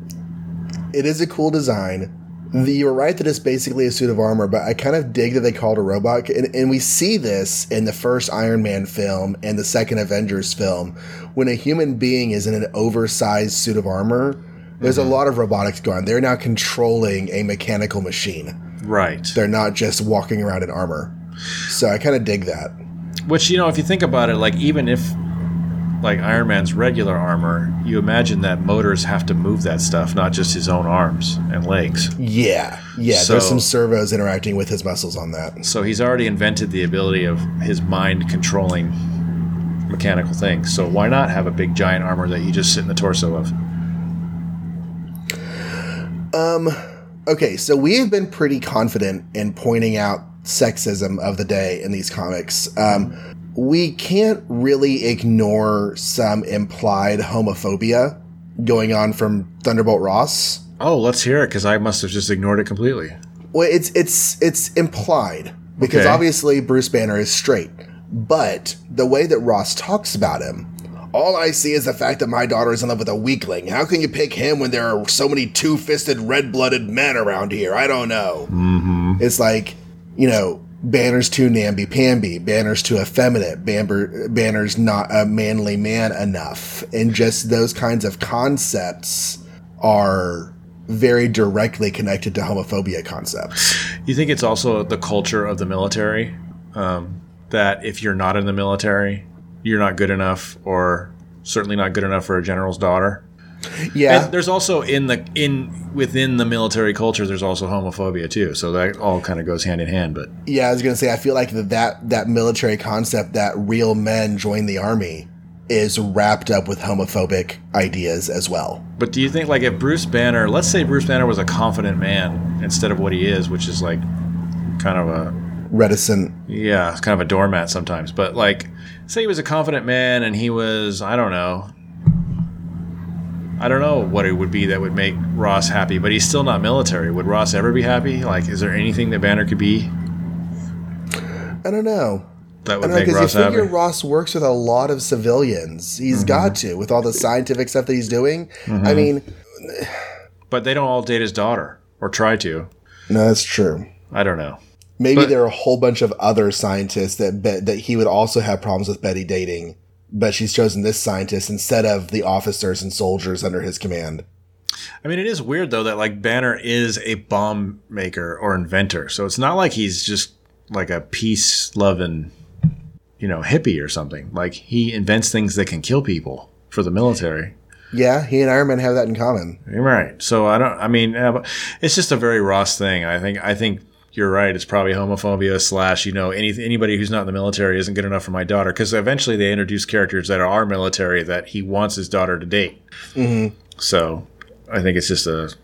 It is a cool design. The, you were right that it's basically a suit of armor, but I kind of dig that they called a robot. And, and we see this in the first Iron Man film and the second Avengers film. When a human being is in an oversized suit of armor, there's a mm-hmm. lot of robotics going on. They're now controlling a mechanical machine. right. They're not just walking around in armor. So I kind of dig that. Which you know, if you think about it, like even if like Iron Man's regular armor, you imagine that motors have to move that stuff, not just his own arms and legs. Yeah. Yeah. So- there's some servos interacting with his muscles on that. So he's already invented the ability of his mind controlling mechanical things. So why not have a big giant armor that you just sit in the torso of? Um. Okay, so we have been pretty confident in pointing out sexism of the day in these comics. Um, we can't really ignore some implied homophobia going on from Thunderbolt Ross. Oh, let's hear it because I must have just ignored it completely. Well, it's it's it's implied because Okay. obviously Bruce Banner is straight, but the way that Ross talks about him, all I see is the fact that my daughter is in love with a weakling. How can you pick him when there are so many two-fisted, red-blooded men around here? I don't know. Mm-hmm. It's like, you know, Banner's too namby-pamby. Banner's too effeminate. Banner, Banner's not a manly man enough, and just those kinds of concepts are very directly connected to homophobia concepts. You think it's also the culture of the military um, that if you're not in the military, you're not good enough, or certainly not good enough for a general's daughter. Yeah, And there's also in the in within the military culture, there's also homophobia too. So that all kind of goes hand in hand. But yeah. I was gonna say, I feel like that that, that military concept that real men join the army is wrapped up with homophobic ideas as well. But do you think, like, if Bruce Banner, let's say Bruce Banner was a confident man instead of what he is, which is like kind of a Reticent. yeah, kind of a doormat sometimes. But like, say he was a confident man and he was, I don't know, I don't know what it would be that would make Ross happy, but he's still not military. Would Ross ever be happy? Like, is there anything that Banner could be I don't know. that I would don't know make because Ross you figure happy? Ross works with a lot of civilians. He's Mm-hmm. got to with all the scientific stuff that he's doing. I mean, But they don't all date his daughter or try to. no, that's true. I don't know. Maybe But- there are a whole bunch of other scientists that bet that he would also have problems with Betty dating, but she's chosen this scientist instead of the officers and soldiers under his command. I mean, it is weird though that like Banner is a bomb maker or inventor, so it's not like he's just like a peace loving, you know, hippie or something. Like he invents things that can kill people for the military. Yeah, he and Iron Man have that in common. Right. So I don't. I mean, uh, it's just a very Ross thing. I think. I think you're right. It's probably homophobia slash. You know, any anybody who's not in the military isn't good enough for my daughter. Because eventually they introduce characters that are military that he wants his daughter to date. Mm-hmm. So I think it's just a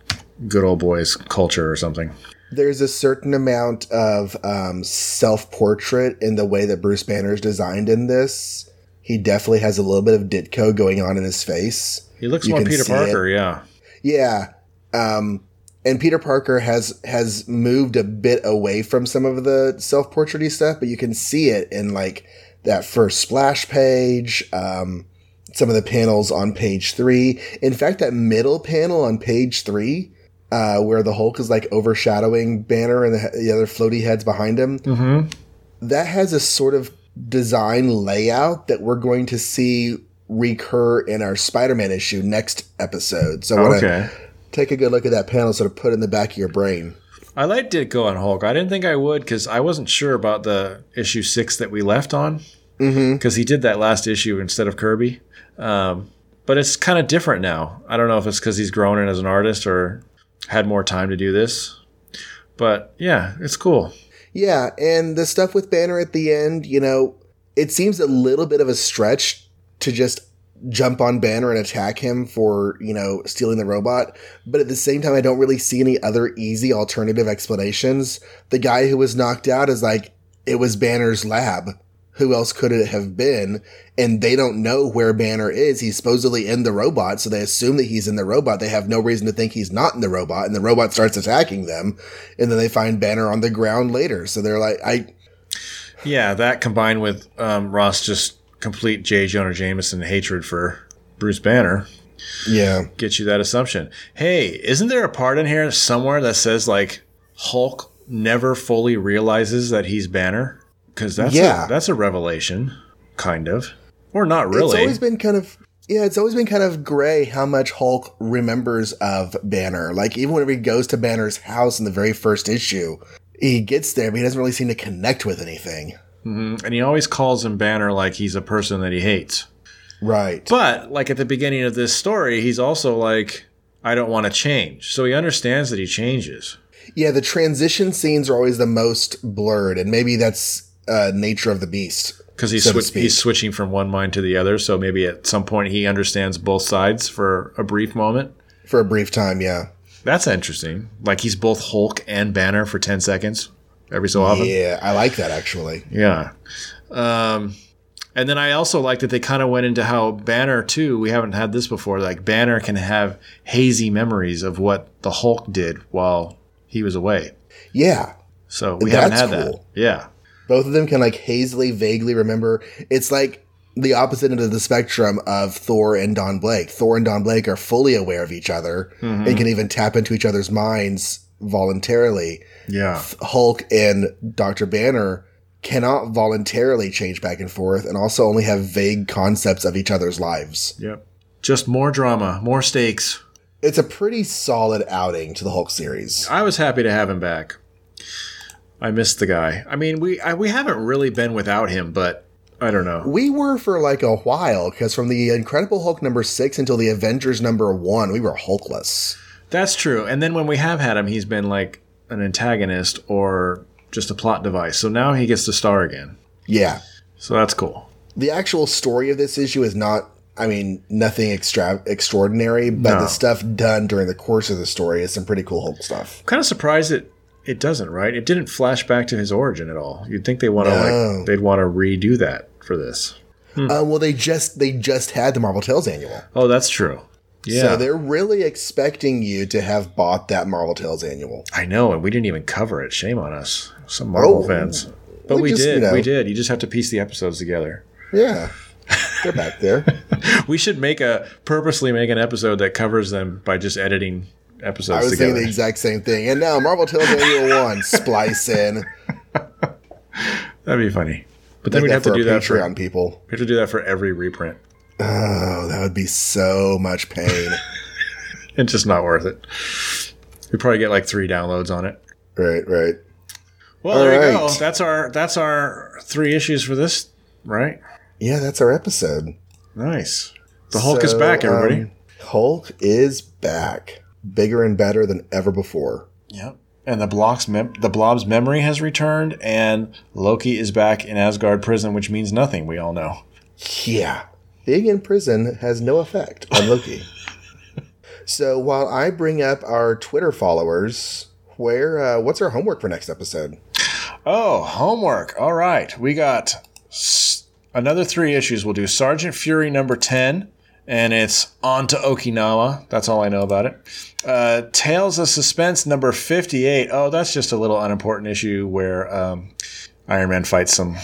good old boys culture or something. There's a certain amount of um, self portrait in the way that Bruce Banner is designed in this. He definitely has a little bit of Ditko going on in his face. He looks You more Peter Parker. Yeah. Yeah. Um, and Peter Parker has has moved a bit away from some of the self portraity stuff, but you can see it in like that first splash page, um, some of the panels on page three. In fact, that middle panel on page three, uh, where the Hulk is like overshadowing Banner and the, the other floaty heads behind him, Mm-hmm. that has a sort of design layout that we're going to see recur in our Spider-Man issue next episode. So I want to Okay. Take a good look at that panel, sort of put in the back of your brain. I liked Ditko on Hulk. I didn't think I would because I wasn't sure about the issue six that we left on. Mm-hmm. because he did that last issue instead of Kirby. Um, but it's kind of different now. I don't know if it's because he's grown in as an artist or had more time to do this. But yeah, it's cool. Yeah, and the stuff with Banner at the end, you know, it seems a little bit of a stretch to just jump on Banner and attack him for, you know, stealing the robot. But at the same time, I don't really see any other easy alternative explanations. The guy who was knocked out is like, it was Banner's lab. Who else could it have been? And they don't know where Banner is. He's supposedly in the robot, so they assume that he's in the robot. They have no reason to think he's not in the robot, and the robot starts attacking them. And then they find Banner on the ground later. So they're like, I, Yeah, that combined with um, Ross just complete J. Jonah Jameson hatred for Bruce Banner yeah. gets you that assumption. Hey, isn't there a part in here somewhere that says like Hulk never fully realizes that he's Banner? Because that's Yeah. a, that's a revelation, kind of, or not really. It's always been kind of yeah, it's always been kind of gray how much Hulk remembers of Banner. Like even whenever he goes to Banner's house in the very first issue, he gets there, but he doesn't really seem to connect with anything. Mhm. And he always calls him Banner like he's a person that he hates. Right. But like at the beginning of this story, he's also like, I don't want to change. So he understands that he changes. yeah, the transition scenes are always the most blurred, and maybe that's uh, nature of the beast. Because he's, So swi- he's switching from one mind to the other. So maybe at some point he understands both sides for a brief moment. For a brief time, yeah. That's interesting. Like he's both Hulk and Banner for 10 seconds every so often. Yeah, I like that actually. Yeah. Um, and then I also like that they kind of went into how Banner too. We haven't had this before. Like Banner can have hazy memories of what the Hulk did while he was away. Yeah. So we haven't That's had that. Yeah. Both of them can like hazily, vaguely remember. It's like the opposite end of the spectrum of Thor and Don Blake. Thor and Don Blake are fully aware of each other and can even tap into each other's minds voluntarily. Yeah. Hulk and Dr. Banner cannot voluntarily change back and forth and also only have vague concepts of each other's lives. Yep. Just more drama, more stakes. It's a pretty solid outing to the Hulk series. I was happy to have him back. I missed the guy. I mean, we I, we haven't really been without him, but I don't know. We were for like a while because from the Incredible Hulk number six until the Avengers number one, we were Hulkless. That's true. And then when we have had him, he's been like an antagonist or just a plot device. So now he gets to star again. Yeah. So that's cool. The actual story of this issue is not, I mean, nothing extra extraordinary, but No. the stuff done during the course of the story is some pretty cool Hulk stuff. I'm kind of surprised that It doesn't, right? It didn't flash back to his origin at all. You'd think they want to No. like they'd want to redo that for this. Uh, well, they just they just had the Marvel Tales annual, Oh, that's true. Yeah, so they're really expecting you to have bought that Marvel Tales annual. I know, and we didn't even cover it. Shame on us, some Marvel Oh. fans. But We we, just, did. you know- We did. You just have to piece the episodes together. Yeah, they're back there. We should make a purposely make an episode that covers them by just editing episodes I was together. thinking the exact same thing. And now Marvel Tales annual one, splice in. That'd be funny. But then Make we'd have to do our that for Patreon people. we have to do that for every reprint. Oh, that would be so much pain. It's just not worth it. We probably get like three downloads on it. right, right. Well, All there you go. That's our that's our three issues for this, right? Yeah, that's our episode. Nice. The Hulk is back, everybody. um, Hulk is back, bigger and better than ever before. Yep. And the blocks mem- the blob's memory has returned, and Loki is back in Asgard prison, which means nothing. We all know. Yeah, being in prison has no effect on Loki. so while I bring up our Twitter followers, where uh, what's our homework for next episode? Oh, homework. All right. We got s- another three issues. We'll do Sergeant Fury number 10, and it's on to Okinawa. That's all I know about it. Uh, Tales of Suspense number 58. Oh, that's just a little unimportant issue where um, Iron Man fights some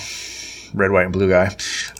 red, white, and blue guy.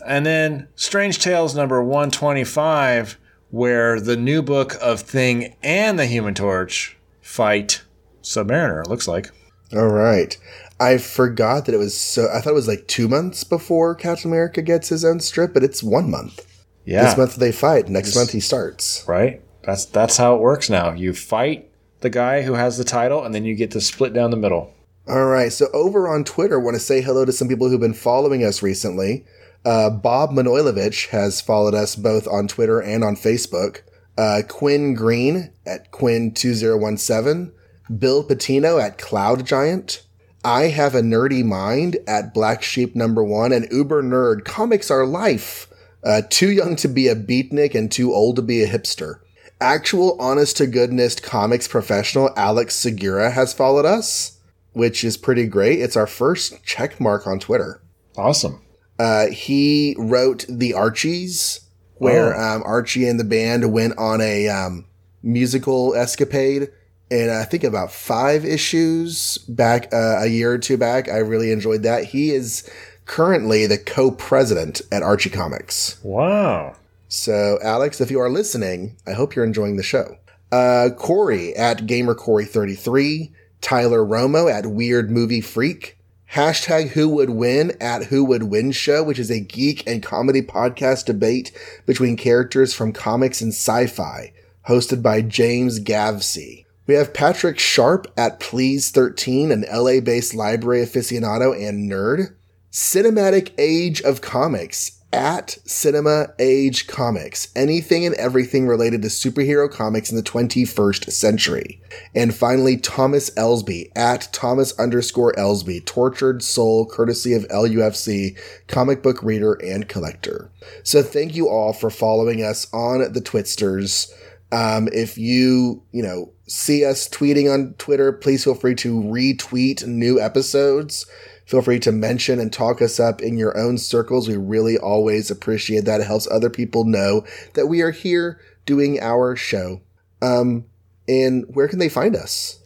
And then Strange Tales number 125, where the new book of Thing and the Human Torch fight Submariner, it looks like. All right. I forgot that it was so. I thought it was like two months before Captain America gets his own strip, but it's one month. Yeah. This month they fight. Next month he starts. right? That's that's how it works now. You fight the guy who has the title, and then you get to split down the middle. All right. So over on Twitter, want to say hello to some people who've been following us recently. Uh, Bob Manoilovich has followed us both on Twitter and on Facebook. Uh, Quinn Green at Quinn2017. Bill Patino at Cloud Giant. I have a nerdy mind at Black Sheep number one and Uber Nerd. Comics are life. Uh, too young to be a beatnik and too old to be a hipster. Actual honest to goodness comics professional Alex Segura has followed us, which is pretty great. It's our first check mark on Twitter. Awesome. Uh, he wrote the Archies, where Oh. um, Archie and the band went on a um, musical escapade. And I think about five issues back uh, a year or two back. I really enjoyed that. He is currently the co-president at Archie Comics. Wow. So, Alex, if you are listening, I hope you're enjoying the show. Uh, Corey at GamerCorey33, Tyler Romo at Weird Movie Freak, hashtag Who Would Win at Who Would Win Show, which is a geek and comedy podcast debate between characters from comics and sci-fi, hosted by James Gavsey. We have Patrick Sharp at Please13, an LA-based library aficionado and nerd. Cinematic Age of Comics at Cinema Age Comics. Anything and everything related to superhero comics in the 21st century. And finally, Thomas Elsby at Thomas underscore Elsby, tortured soul courtesy of LUFC, comic book reader and collector. So thank you all for following us on the Twitsters. Um, if you, you know, see us tweeting on Twitter, please feel free to retweet new episodes. Feel free to mention and talk us up in your own circles. We really always appreciate that. It helps other people know that we are here doing our show. Um, and where can they find us?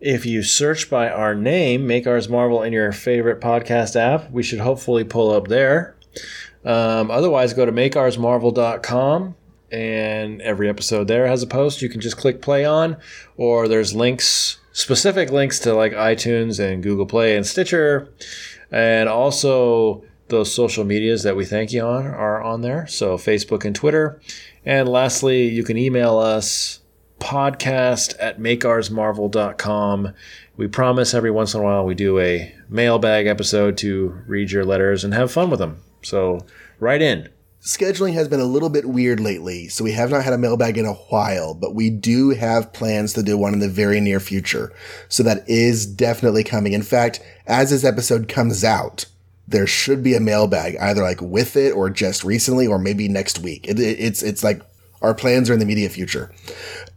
If you search by our name, Make Ours Marvel in your favorite podcast app, we should hopefully pull up there. Um, otherwise, go to makeoursmarvel.com and every episode there has a post you can just click play on, or there's links, specific links to like iTunes and Google Play and Stitcher, and also those social medias that we thank you on are on there. So Facebook and Twitter. And lastly, you can email us podcast at makeoursmarvel.com. We promise every once in a while we do a mailbag episode to read your letters and have fun with them. So write in. Scheduling has been a little bit weird lately, so we have not had a mailbag in a while, but we do have plans to do one in the very near future. So that is definitely coming. In fact, as this episode comes out, there should be a mailbag either like with it or just recently or maybe next week. It, it- it's it's like our plans are in the immediate future.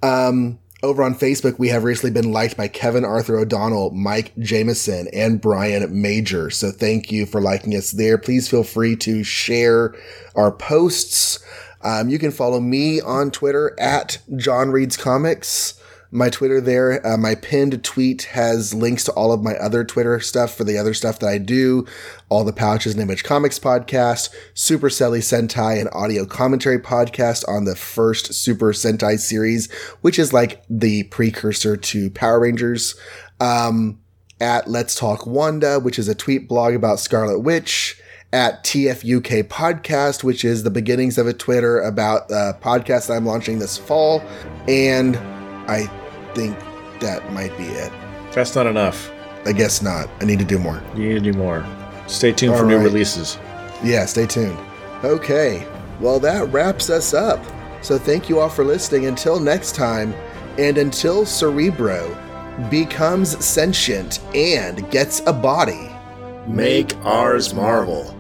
Um, Over on Facebook, we have recently been liked by Kevin Arthur O'Donnell, Mike Jameson, and Brian Major. So thank you for liking us there. Please feel free to share our posts. Um, you can follow me on Twitter at John Reads Comics my Twitter there. Uh, my pinned tweet has links to all of my other Twitter stuff for the other stuff that I do. All the Pouches and Image Comics podcast, Super Selly Sentai, and audio commentary podcast on the first Super Sentai series, which is like the precursor to Power Rangers. Um, at Let's Talk Wanda, which is a tweet blog about Scarlet Witch at TFUK Podcast, which is the beginnings of a Twitter about a podcast that I'm launching this fall. And I think that might be it. That's not enough. I guess not. I need to do more. You need to do more. Stay tuned all for right. new releases. Yeah, stay tuned. Okay. Well, that wraps us up. So thank you all for listening. Until next time, and until Cerebro becomes sentient and gets a body, make ours marvel.